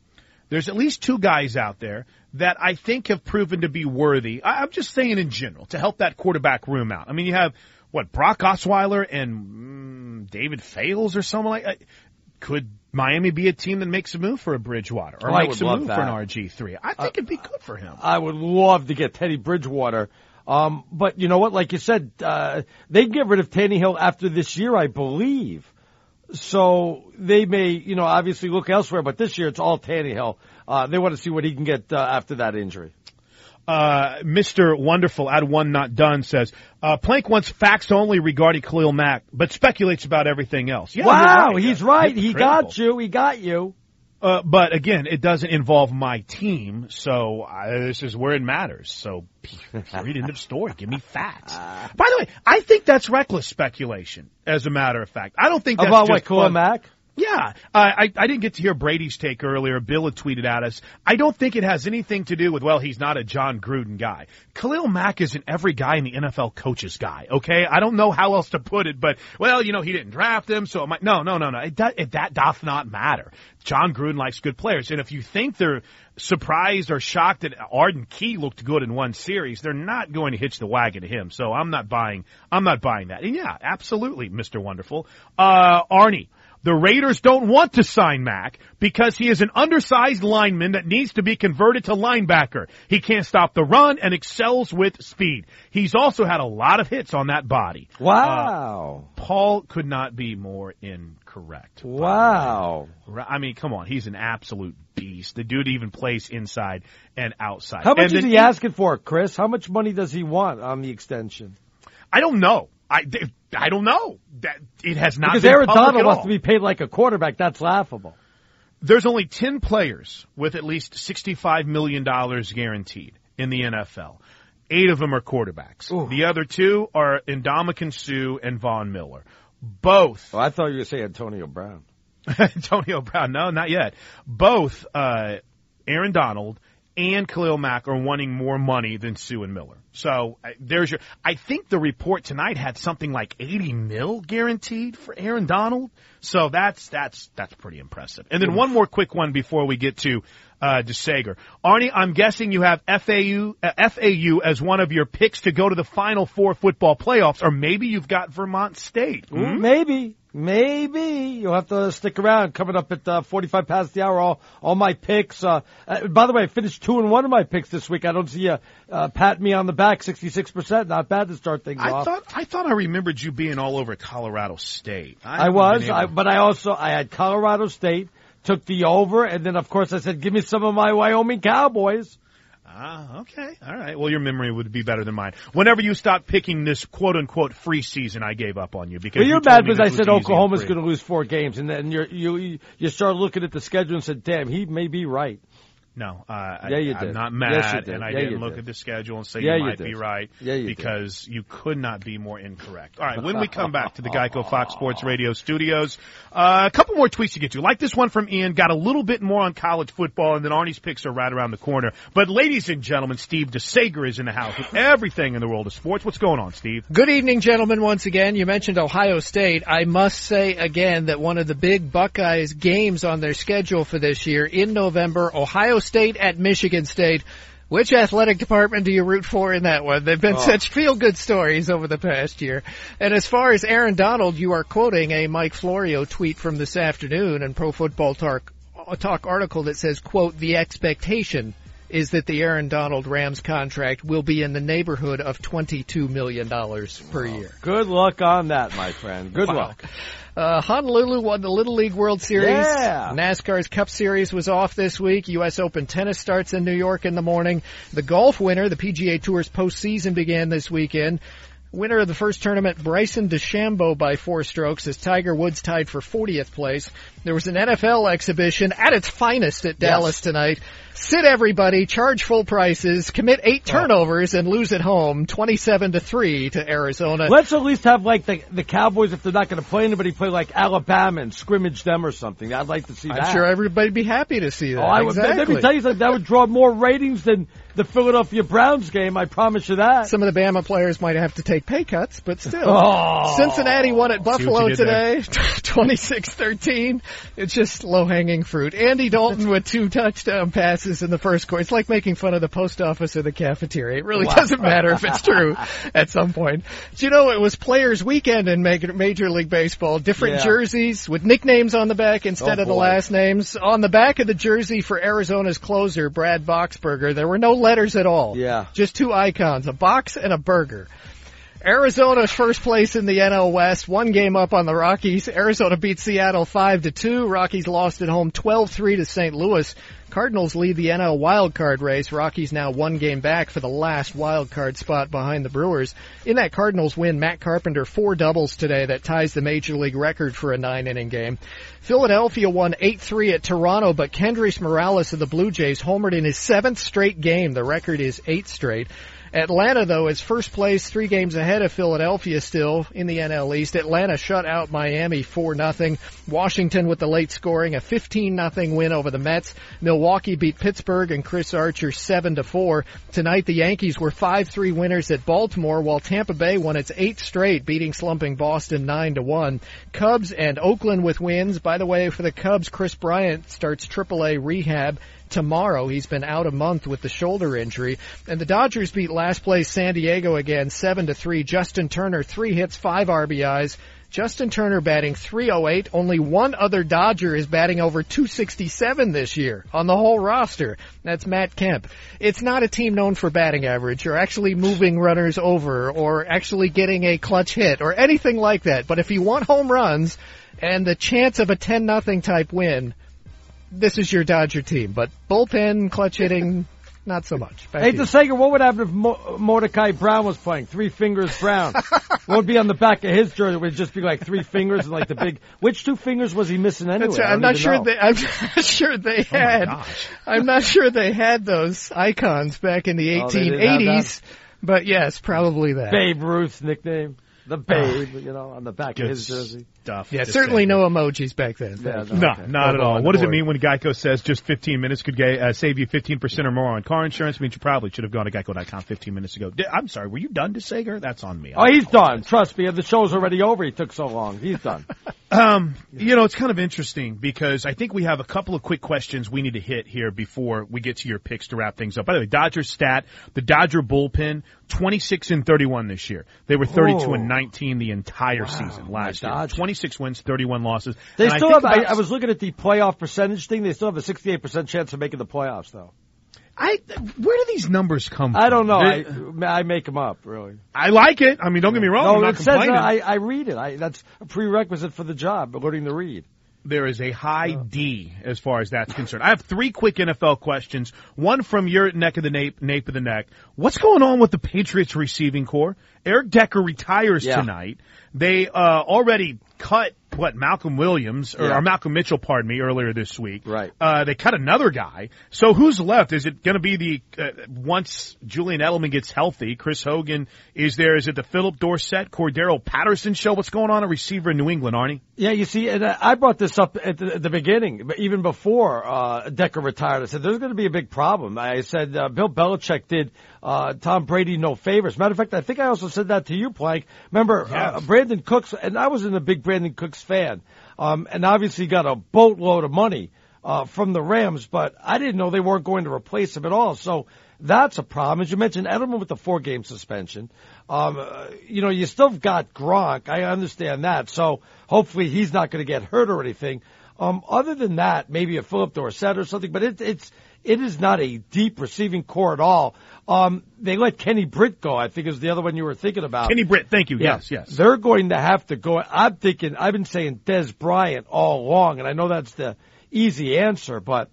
There's at least two guys out there that I think have proven to be worthy. I, I'm just saying in general to help that quarterback room out. I mean, you have what Brock Osweiler and mm, David Fales or someone like. Could Miami be a team that makes a move for a Bridgewater or I makes a move that. for an RG3? I think it'd be good for him. I would love to get Teddy Bridgewater. Um, but you know what? Like you said, uh, they can get rid of Tannehill after this year, I believe. So they may, you know, obviously look elsewhere, but this year it's all Tannehill. Uh, they want to see what he can get uh, after that injury. Uh, Mr. Wonderful, at one not done, says, uh, Plank wants facts only regarding Khalil Mack, but speculates about everything else. Yeah, wow, you're right. he's right. He got you. He got you. Uh, but again, it doesn't involve my team, so uh, this is where it matters. So, period, end of story. Give me facts. By the way, I think that's reckless speculation, as a matter of fact. I don't think that's About just what, Khalil Mack? Yeah, uh, I I didn't get to hear Brady's take earlier. Bill had tweeted at us. I don't think it has anything to do with well, he's not a Jon Gruden guy. Khalil Mack isn't every guy in the NFL coaches guy. Okay, I don't know how else to put it, but well, you know, he didn't draft him, so it might, no, no, no, no. It, do, it, that doth not matter. Jon Gruden likes good players, and if you think they're surprised or shocked that Arden Key looked good in one series, they're not going to hitch the wagon to him. So I'm not buying. I'm not buying that. And yeah, absolutely, Mr. Wonderful. Uh, Arnie. The Raiders don't want to sign Mack because he is an undersized lineman that needs to be converted to linebacker. He can't stop the run and excels with speed. He's also had a lot of hits on that body. Wow. Uh, Paul could not be more incorrect. wow. I mean, come on. He's an absolute beast. The dude even plays inside and outside. How much And is he asking for, Chris? How much money does he want on the extension? I don't know. I, I don't know. That it has not Because been Aaron Donald at wants to be paid like a quarterback. That's laughable. There's only 10 players with at least $65 million guaranteed in the NFL. Eight of them are quarterbacks. The other two are Ndamukong Suh and Von Miller. Both. Oh, I thought you were going to say Antonio Brown. Antonio Brown. No, not yet. Both uh, Aaron Donald and Khalil Mack are wanting more money than Suh and Miller. So there's your. I think the report tonight had something like 80 mil guaranteed for Aaron Donald. So that's that's that's pretty impressive. And then one more quick one before we get to uh, DeSager. Arnie, I'm guessing you have FAU uh, FAU as one of your picks to go to the Final Four football playoffs, or maybe you've got Vermont State. Hmm? Maybe, maybe you'll have to stick around. Coming up at uh, forty-five past the hour, all all my picks. Uh, uh, by the way, I finished two and one of my picks this week. I don't see you uh, pat me on the back. Sixty-six percent, not bad to start things I off. thought I thought I remembered you being all over Colorado State. I haven't was, I, but I also I had Colorado State, took the over, and then of course I said, give me some of my Wyoming Cowboys. Ah, okay, all right. Well, your memory would be better than mine. Whenever you stop picking this quote unquote free season, I gave up on you because Well, you you're told mad because I said Oklahoma's going to lose four games, and then you're, you you start looking at the schedule and said, damn, he may be right. No, uh, Yeah, I, you I'm did. not Yes, you mad, did. and I Yeah, didn't look did. at the schedule and say Yeah, you you might did. be right Yeah, you did. because you could not be more incorrect. All right, when we come back to the Geico Fox Sports Radio studios, uh, a couple more tweets to get to. Like this one from Ian, got a little bit more on college football, and then Arnie's picks are right around the corner. But ladies and gentlemen, Steve DeSager is in the house with everything in the world of sports. What's going on, Steve? Good evening, gentlemen, once again. You mentioned Ohio State. I must say again that one of the big Buckeyes games on their schedule for this year in November, Ohio State at Michigan State. Which athletic department do you root for in that one? They've been Oh. such feel-good stories over the past year. And as far as Aaron Donald, you are quoting a Mike Florio tweet from this afternoon and Pro Football Talk, uh, Talk article that says, quote, the expectation is that the Aaron Donald Rams contract will be in the neighborhood of $22 million per year. Good luck on that, my friend. Good Wow. luck. Uh, Honolulu won the Little League World Series. Yeah. NASCAR's Cup Series was off this week. U.S. Open tennis starts in New York in the morning. The golf winner, the PGA Tour's postseason began this weekend. Winner of the first tournament, Bryson DeChambeau by four strokes as Tiger Woods tied for 40th place. There was an NFL exhibition at its finest at Dallas tonight. Sit everybody, charge full prices, commit eight turnovers, and lose at home, 27 to 3 to Arizona. Let's at least have like the the Cowboys if they're not going to play anybody play like Alabama and scrimmage them or something. I'd like to see I'm that. sure everybody'd be happy to see that. Oh, I would, exactly. let me tell you something. That would draw more ratings than the Philadelphia Browns game. I promise you that. Some of the Bama players might have to take pay cuts, but still. Oh. Cincinnati won at Buffalo today, 26-13. It's just low-hanging fruit. Andy Dalton with two touchdown passes in the first quarter. It's like making fun of the post office or the cafeteria. It really doesn't matter if it's true at some point. Do you know it was Players Weekend in Major, Major League Baseball? Different Yeah. jerseys with nicknames on the back instead Oh, of the boy. last names. On the back of the jersey for Arizona's closer, Brad Boxberger, there were no letters at all. Yeah. Just two icons, a box and a burger. Arizona's first place in the NL West, one game up on the Rockies. Arizona beat Seattle 5 to 2. Rockies lost at home 12-3 to St. Louis. Cardinals lead the NL wild card race. Rockies now one game back for the last wild card spot behind the Brewers. In that Cardinals win, Matt Carpenter four doubles today that ties the major league record for a nine inning game. Philadelphia won 8-3 at Toronto, but Kendrys Morales of the Blue Jays homered in his seventh straight game. The record is eight straight. Atlanta, though, is first place, three games ahead of Philadelphia still in the NL East. Atlanta shut out Miami 4 nothing. Washington with the late scoring, a 15 nothing win over the Mets. Milwaukee beat Pittsburgh and Chris Archer 7 to 4. Tonight, the Yankees were 5-3 winners at Baltimore, while Tampa Bay won its eighth straight, beating slumping Boston 9 to 1. Cubs and Oakland with wins. By the way, for the Cubs, Kris Bryant starts AAA rehab tomorrow. He's been out a month with the shoulder injury. And the Dodgers beat last place San Diego again, 7 to 3. Justin Turner, 3 hits, 5 RBIs. Justin Turner batting 308. Only one other Dodger is batting over 267 this year on the whole roster. That's Matt Kemp. It's not a team known for batting average or actually moving runners over or actually getting a clutch hit or anything like that. But if you want home runs and the chance of a 10 nothing type win, this is your Dodger team. But bullpen, clutch hitting, not so much. Back Hey. DeSager, what would happen if Mo- Mordecai Brown was playing? Three Fingers Brown. what would be on the back of his jersey? Would it just be like three fingers and like the big? Which two fingers was he missing anyway? Right. I'm don't sure know. they. I'm not sure they oh, had. gosh. I'm not sure they had those icons back in the Oh, they didn't have 1880s. But yes, probably that. Babe Ruth's nickname, the Babe, you know, on the back Good of his jersey. stuff. Yeah, to certainly say. no emojis back then. Yeah, No, okay. not at all. What does it mean when Geico says just 15 minutes could ga- uh, save you 15% or more on car insurance? It means you probably should have gone to geico.com 15 minutes ago. Di- I'm sorry, were you done DeSager? That's on me. Oh, he's done. Trust me, the show's already over. He took so long. He's done. Um, you know, it's kind of interesting because I think we have a couple of quick questions we need to hit here before we get to your picks to wrap things up. By the way, Dodger stat, the Dodger bullpen, 26 and 31 this year. They were 32 Oh. and 19 the entire season last year. Dodgers. 26 wins, 31 losses. They And still think have. I, I was looking at the playoff percentage thing. They still have a 68% chance of making the playoffs, though. I, where do these numbers come from? I don't know. They- I, I make them up, really. I like it. I mean, don't get me wrong. I'm no, not it says uh, complaining. that. I, I read it. I, that's a prerequisite for the job, learning to read. There is a high D as far as that's concerned. I have three quick NFL questions. One from your neck of the nape, nape of the neck. What's going on with the Patriots receiving corps? Eric Decker retires Yeah. tonight. They uh, already cut what Malcolm Williams or, Yeah. or Malcolm Mitchell, pardon me, earlier this week. Right. Uh, they cut another guy. So who's left? Is it going to be the uh, once Julian Edelman gets healthy? Chris Hogan is there? Is it the Phillip Dorsett, Cordarrelle Patterson show? What's going on at receiver in New England, Arnie? Yeah, you see, and I brought this up at the, at the beginning, but even before uh, Decker retired. I said there's going to be a big problem. I said uh, Bill Belichick did uh, Tom Brady no favors. Matter of fact, I think I also said that to you, Plank. Remember uh, Brandin Cooks, and I was in a big Brandin Cooks fan, um, and obviously got a boatload of money uh, from the Rams, but I didn't know they weren't going to replace him at all. So that's a problem. As you mentioned, Edelman with the four game suspension. Um, uh, you know, you still got Gronk. I understand that. So hopefully he's not going to get hurt or anything. Um, other than that, maybe a Phillip Dorsett or something, but it, it's, it is not a deep receiving corps at all. Um, they let Kenny Britt go, I think is the other one you were thinking about. Kenny Britt, thank you. Yeah. Yes, yes. They're going to have to go. I'm thinking, I've been saying Dez Bryant all along, and I know that's the easy answer, but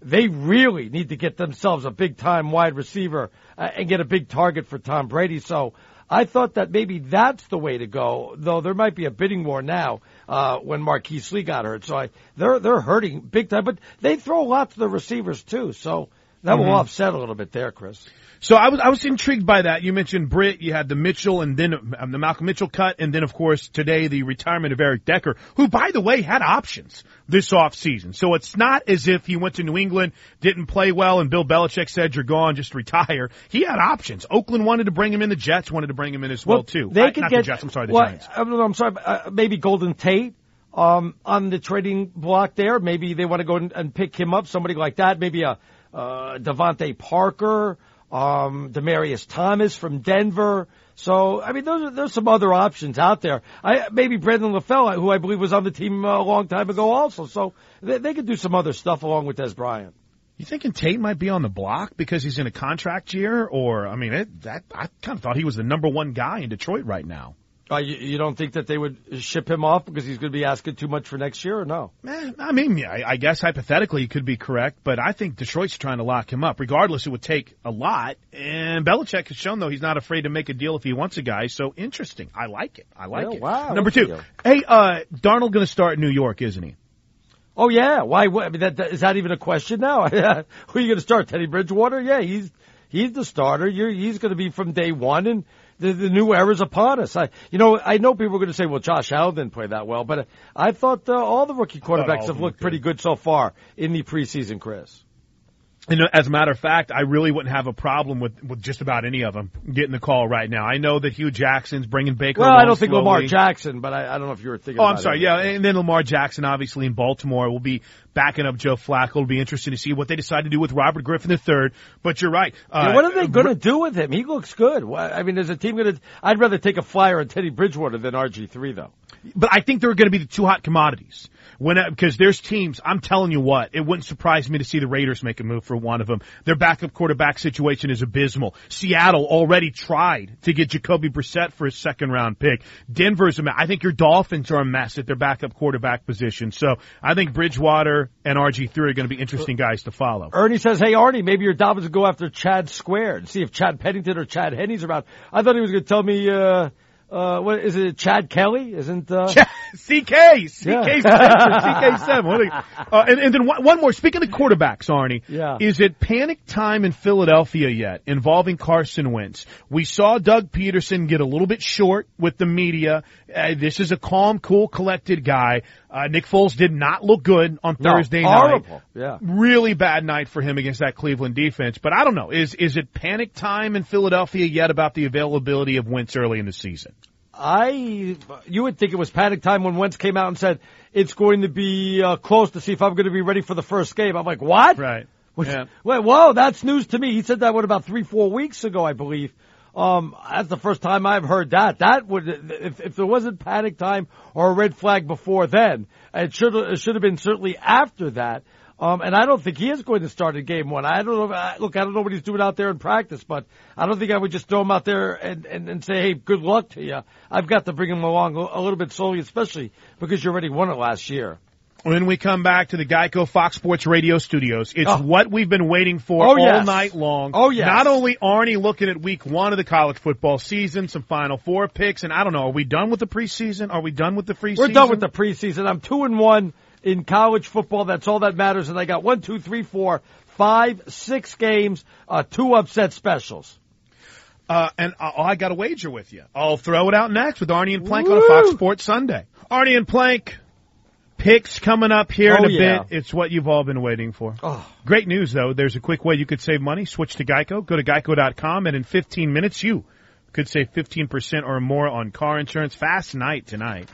they really need to get themselves a big time wide receiver uh, and get a big target for Tom Brady. So I thought that maybe that's the way to go, though there might be a bidding war now uh, when Marquise Lee got hurt. So I, they're they're hurting big time, but they throw a lot to the receivers too. So That will Mhm. offset a little bit there, Chris. So I was I was intrigued by that. You mentioned Britt, you had the Mitchell, and then um, the Malcolm Mitchell cut, and then of course today the retirement of Eric Decker, who by the way had options this off season. So it's not as if he went to New England, didn't play well, and Bill Belichick said you're gone, just retire. He had options. Oakland wanted to bring him in. The Jets wanted to bring him in as well, too. They I- could not get the Jets. I'm sorry, the well, Giants. I'm, I'm sorry, uh, maybe Golden Tate um, on the trading block there. Maybe they want to go and, and pick him up. Somebody like that. Maybe a uh, DeVante Parker, um, Demaryius Thomas from Denver. So I mean, those are, there's some other options out there. I maybe Brandon LaFell, who I believe was on the team uh, a long time ago, also. So they, they could do some other stuff along with Dez Bryant. You thinking Tate might be on the block because he's in a contract year, or I mean, it, that I kind of thought he was the number one guy in Detroit right now. Uh, you, you don't think that they would ship him off because he's going to be asking too much for next year, or no? Eh, I mean, yeah, I I guess hypothetically you could be correct, but I think Detroit's trying to lock him up. Regardless, it would take a lot. And Belichick has shown though he's not afraid to make a deal if he wants a guy. So interesting. I like it. I like Yeah, it. wow, Number two. Hey, uh, Darnold going to start in New York, isn't he? Oh yeah, why? I mean, that, that, is that even a question now? Who are you going to start? Teddy Bridgewater? Yeah, he's he's the starter. You're, he's going to be from day one, and the, the new era's upon us. I, you know, I know people are going to say, "Well, Josh Allen didn't play that well," but I thought uh, all the rookie quarterbacks have looked looked pretty good so far in the preseason, Chris. You know, as a matter of fact, I really wouldn't have a problem with, with just about any of them getting the call right now. I know that Hue Jackson's bringing Baker. Well, I don't think Lamar. Jackson, but I, I don't know if you were thinking. Oh, I'm sorry. it. Yeah, and then Lamar Jackson, obviously in Baltimore, will be backing up Joe Flacco. It'll be interesting to see what they decide to do with Robert Griffin III. But you're right. Uh, Yeah, what are they going to do with him? He looks good. I mean, is a team going to? I'd rather take a flyer on Teddy Bridgewater than RG three, though. But I think they're going to be the two hot commodities. When because there's teams, I'm telling you what, it wouldn't surprise me to see the Raiders make a move for one of them. Their backup quarterback situation is abysmal. Seattle already tried to get Jacoby Brissett for a second round pick. Denver's a mess. I think your Dolphins are a mess at their backup quarterback position. So I think Bridgewater and RG3 are going to be interesting guys to follow. Ernie says, "Hey Arnie, maybe your Dolphins would go after Chad Squared, see if Chad Pennington or Chad Henne's around." I thought he was going to tell me, uh, uh, what is it? Chad Kelly isn't? Uh, CK, CK, Yeah. CK seven. What are uh, and, and then one, one more. Speaking of quarterbacks, Arnie, Yeah. is it panic time in Philadelphia yet involving Carson Wentz? We saw Doug Pederson get a little bit short with the media. Uh, this is a calm, cool, collected guy. Uh, Nick Foles did not look good on No, Thursday night. horrible. Yeah. Really bad night for him against that Cleveland defense. But I don't know. Is is it panic time in Philadelphia yet about the availability of Wentz early in the season? I, you would think it was panic time when Wentz came out and said it's going to be uh, close to see if I'm going to be ready for the first game. I'm like, what? Right. Which, Yeah. Wait, whoa, that's news to me. He said that what about three, four weeks ago, I believe. Um, that's the first time I've heard that. That would, if, if there wasn't panic time or a red flag before then, it should it should have been certainly after that. Um, and I don't think he is going to start in game one. I don't know. Look, I don't know what he's doing out there in practice, but I don't think I would just throw him out there and, and, and say, hey, good luck to you. I've got to bring him along a little bit slowly, especially because you already won it last year. When we come back to the Geico Fox Sports Radio studios, it's Oh. what we've been waiting for Oh, all yes. night long. Oh, yes. Not only Arnie looking at week one of the college football season, some Final Four picks, and I don't know, are we done with the preseason? Are we done with the preseason? We're done with the preseason. I'm two and one in college football. That's all that matters. And I got one, two, three, four, five, six games, uh, two upset specials. Uh, and I, I got a wager with you. I'll throw it out next with Arnie and Plank on a Fox Sports Sunday. Arnie and Plank, picks coming up here in Oh, a yeah. bit. It's what you've all been waiting for. Oh. Great news though. There's a quick way you could save money. Switch to Geico. Go to geico.com and in 15 minutes you could save 15% or more on car insurance. Fast night tonight.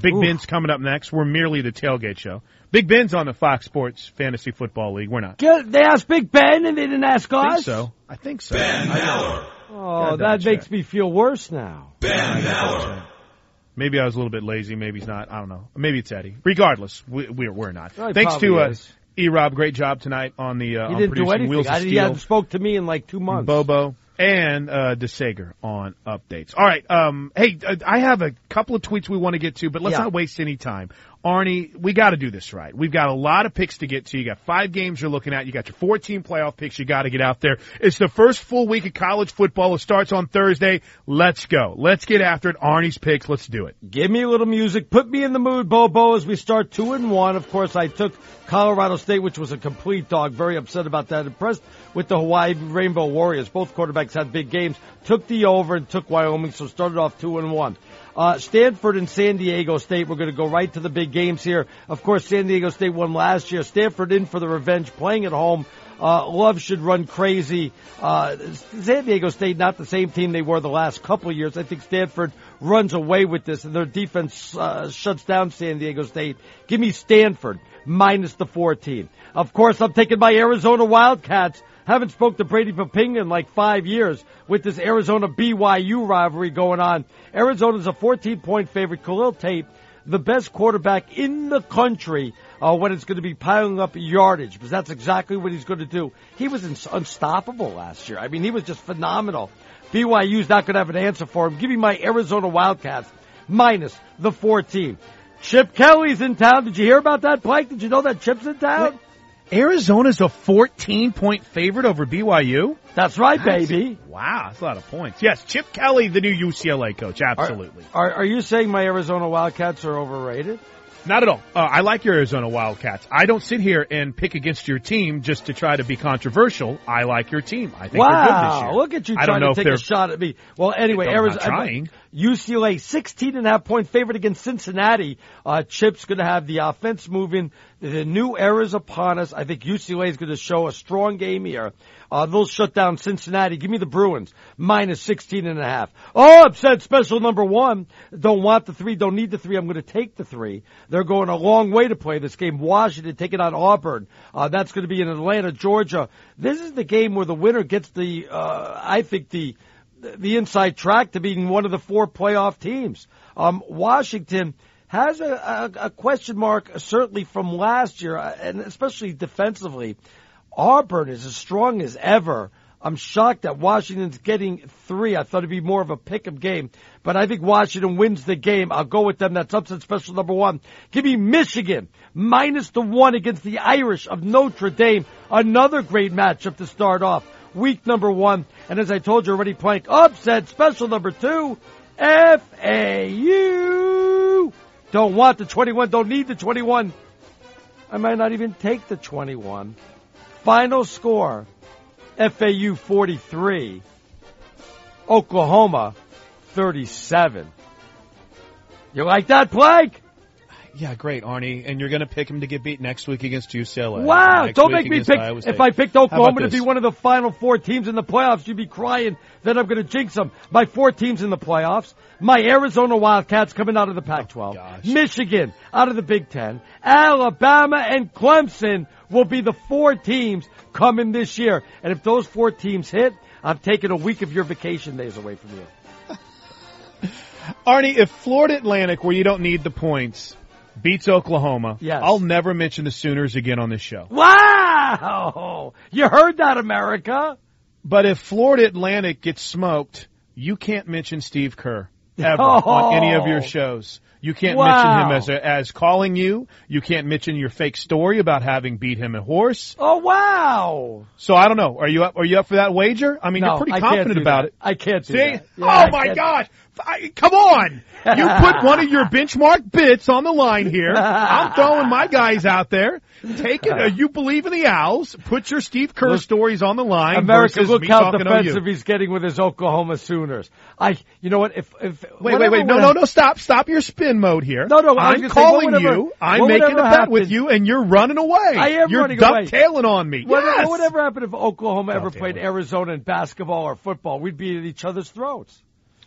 Big Oof. Ben's coming up next. We're merely the tailgate show. Big Ben's on the Fox Sports Fantasy Football League. We're not. They asked Big Ben and they didn't ask I think us. so. I think so. Ben Maller. Oh, Yeah, that makes check. me feel worse now. Maybe I was a little bit lazy. Maybe he's not. I don't know. Maybe it's Eddie. Regardless, we, we're we're not. He Thanks to uh. E Rob. Great job tonight on the uh, He on didn't do producing anything. Wheels of I, he Steel. hadn't spoke to me in like two months. Bobo and uh, DeSager on updates. All right. Um, hey, uh, I have a couple of tweets we want to get to, but let's Yeah. not waste any time. Arnie, we got to do this right. We've got a lot of picks to get to. You got five games you're looking at. You got your 14 playoff picks. You got to get out there. It's the first full week of college football. It starts on Thursday. Let's go. Let's get after it. Arnie's picks. Let's do it. Give me a little music. Put me in the mood, Bobo, as we start two and one. Of course, I took Colorado State, which was a complete dog. Very upset about that. Impressed with the Hawaii Rainbow Warriors. Both quarterbacks had big games. Took the over and took Wyoming, so started off two and one. Uh, Stanford and San Diego State. We're going to go right to the big games here. Of course, San Diego State won last year. Stanford in for the revenge, playing at home. Uh, Love should run crazy. Uh, San Diego State, not the same team they were the last couple years. I think Stanford runs away with this, and their defense uh, shuts down San Diego State. Give me Stanford minus the 14. Of course, I'm taking my Arizona Wildcats. Haven't spoke to Brady Poppinga in like five years with this Arizona BYU rivalry going on. Arizona's a 14 point favorite. Khalil Tate, the best quarterback in the country uh, when it's going to be piling up yardage because that's exactly what he's going to do. He was in, unstoppable last year. I mean, he was just phenomenal. BYU's not going to have an answer for him. Give me my Arizona Wildcats minus the 14. Chip Kelly's in town. Did you hear about that, Pike? Did you know that Chip's in town? Arizona's a 14 point favorite over BYU? That's right, that's, baby. Wow, that's a lot of points. Yes, Chip Kelly, the new UCLA coach. Absolutely. Are, are, are you saying my Arizona Wildcats are overrated? Not at all. Uh, I like your Arizona Wildcats. I don't sit here and pick against your team just to try to be controversial. I like your team. I think wow, they're good this year. Look at you I trying to take a shot at me. Well, anyway, Arizona. Trying. UCLA 16 and a half point favorite against Cincinnati. Uh, Chip's going to have the offense moving. The new era is upon us. I think UCLA is going to show a strong game here. Uh, they'll shut down Cincinnati. Give me the Bruins minus 16 and a half. Oh, upset special number one. Don't want the three. Don't need the three. I'm going to take the three. They're going a long way to play this game. Washington taking on Auburn. Uh, that's going to be in Atlanta, Georgia. This is the game where the winner gets the, uh, I think the, the inside track to being one of the four playoff teams. Um, Washington has a, a, a question mark certainly from last year, uh, and especially defensively. Auburn is as strong as ever. I'm shocked that Washington's getting three. I thought it'd be more of a pick-up game, but I think Washington wins the game. I'll go with them. That's upset special number one. Give me Michigan minus the one against the Irish of Notre Dame. Another great matchup to start off week number one. And as I told you already, Plank upset special number two, FAU. Don't want the 21, don't need the 21. I might not even take the 21. Final score, FAU 43, Oklahoma 37. You like that, Plank? Yeah, great, Arnie. And you're going to pick him to get beat next week against UCLA. Wow! Don't make me pick. If I picked Oklahoma to be one of the final four teams in the playoffs, you'd be crying that I'm going to jinx them. My four teams in the playoffs. My Arizona Wildcats coming out of the Pac-12. Oh, Michigan out of the Big Ten. Alabama and Clemson will be the four teams coming this year. And if those four teams hit, I'm taking a week of your vacation days away from you. Arnie, if Florida Atlantic, where you don't need the points, beats Oklahoma, yes. I'll never mention the Sooners again on this show. Wow! You heard that, America? But if Florida Atlantic gets smoked, you can't mention Steve Kerr ever oh. on any of your shows. You can't wow. mention him as a, as calling you. You can't mention your fake story about having beat him a horse. Oh wow! So I don't know. Are you up? Are you up for that wager? I mean, no, you're pretty confident about that. it. I can't see. Yeah, oh my gosh! I, come on! You put one of your benchmark bits on the line here. I'm throwing my guys out there. Take it. Uh, you believe in the Owls. Put your Steve Kerr look, stories on the line. America, look how defensive he's getting with his Oklahoma Sooners. I, you know what? If if wait, wait, wait, no, no, no, stop, stop your spin mode here. No, no, I'm calling say, you. I'm making a bet with you, and you're running away. I am you're running away. You're on me. What, yes. what would ever happen if Oklahoma ever played Arizona in basketball or football? We'd be at each other's throats.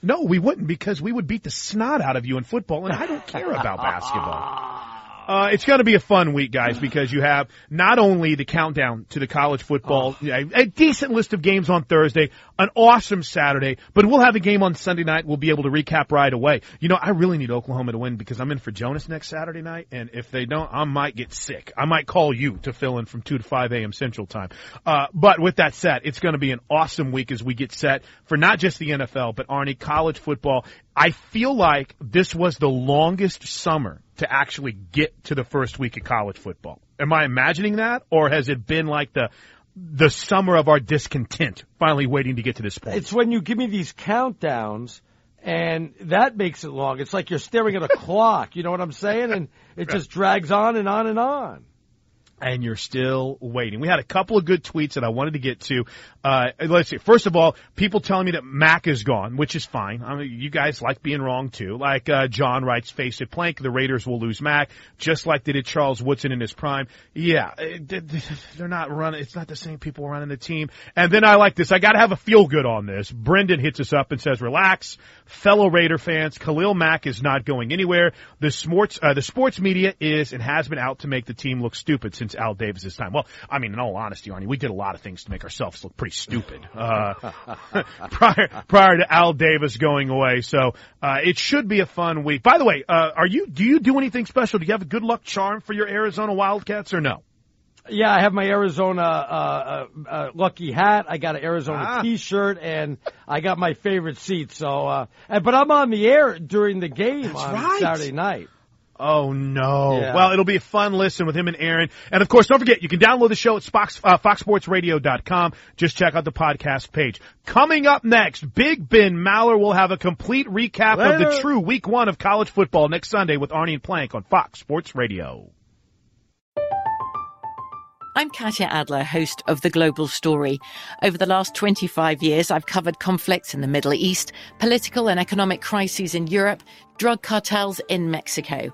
No, we wouldn't because we would beat the snot out of you in football, and I don't care about basketball. Uh, it's going to be a fun week, guys, because you have not only the countdown to the college football, oh. a, a decent list of games on Thursday, an awesome Saturday, but we'll have a game on Sunday night. We'll be able to recap right away. You know, I really need Oklahoma to win because I'm in for Jonas next Saturday night, and if they don't, I might get sick. I might call you to fill in from 2 to 5 a.m. Central Time. Uh, but with that said, it's going to be an awesome week as we get set for not just the NFL, but Arnie, college football. I feel like this was the longest summer to actually get to the first week of college football. Am I imagining that, or has it been like the the summer of our discontent, finally waiting to get to this point? It's when you give me these countdowns, and that makes it long. It's like you're staring at a clock. You know what I'm saying? And it just drags on and on and on and you're still waiting. We had a couple of good tweets that I wanted to get to. Uh, let's see. First of all, people telling me that Mack is gone, which is fine. I mean, you guys like being wrong too. Like, uh, John writes, face it, Plank, the Raiders will lose Mack, just like they did Charles Woodson in his prime. Yeah, they're not running, it's not the same people running the team. And then I like this. I gotta have a feel good on this. Brendan hits us up and says, relax, fellow Raider fans, Khalil Mack is not going anywhere. The sports, uh, the sports media is and has been out to make the team look stupid since Al Davis's time. Well, I mean, in all honesty, Arnie, we did a lot of things to make ourselves look pretty stupid uh, prior prior to Al Davis going away. So uh, it should be a fun week. By the way, uh, are you do you do anything special? Do you have a good luck charm for your Arizona Wildcats or no? Yeah, I have my Arizona uh, uh, uh, lucky hat. I got an Arizona ah. T-shirt, and I got my favorite seat. So, uh, but I'm on the air during the game That's on right. Saturday night. Oh no! Yeah. Well, it'll be a fun listen with him and Aaron, and of course, don't forget you can download the show at Fox, uh, FoxSportsRadio.com. Just check out the podcast page. Coming up next, Big Ben Maller will have a complete recap Later. of the true Week One of college football next Sunday with Arnie and Plank on Fox Sports Radio. I'm Katya Adler, host of The Global Story. Over the last 25 years, I've covered conflicts in the Middle East, political and economic crises in Europe, drug cartels in Mexico.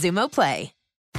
Xumo Play.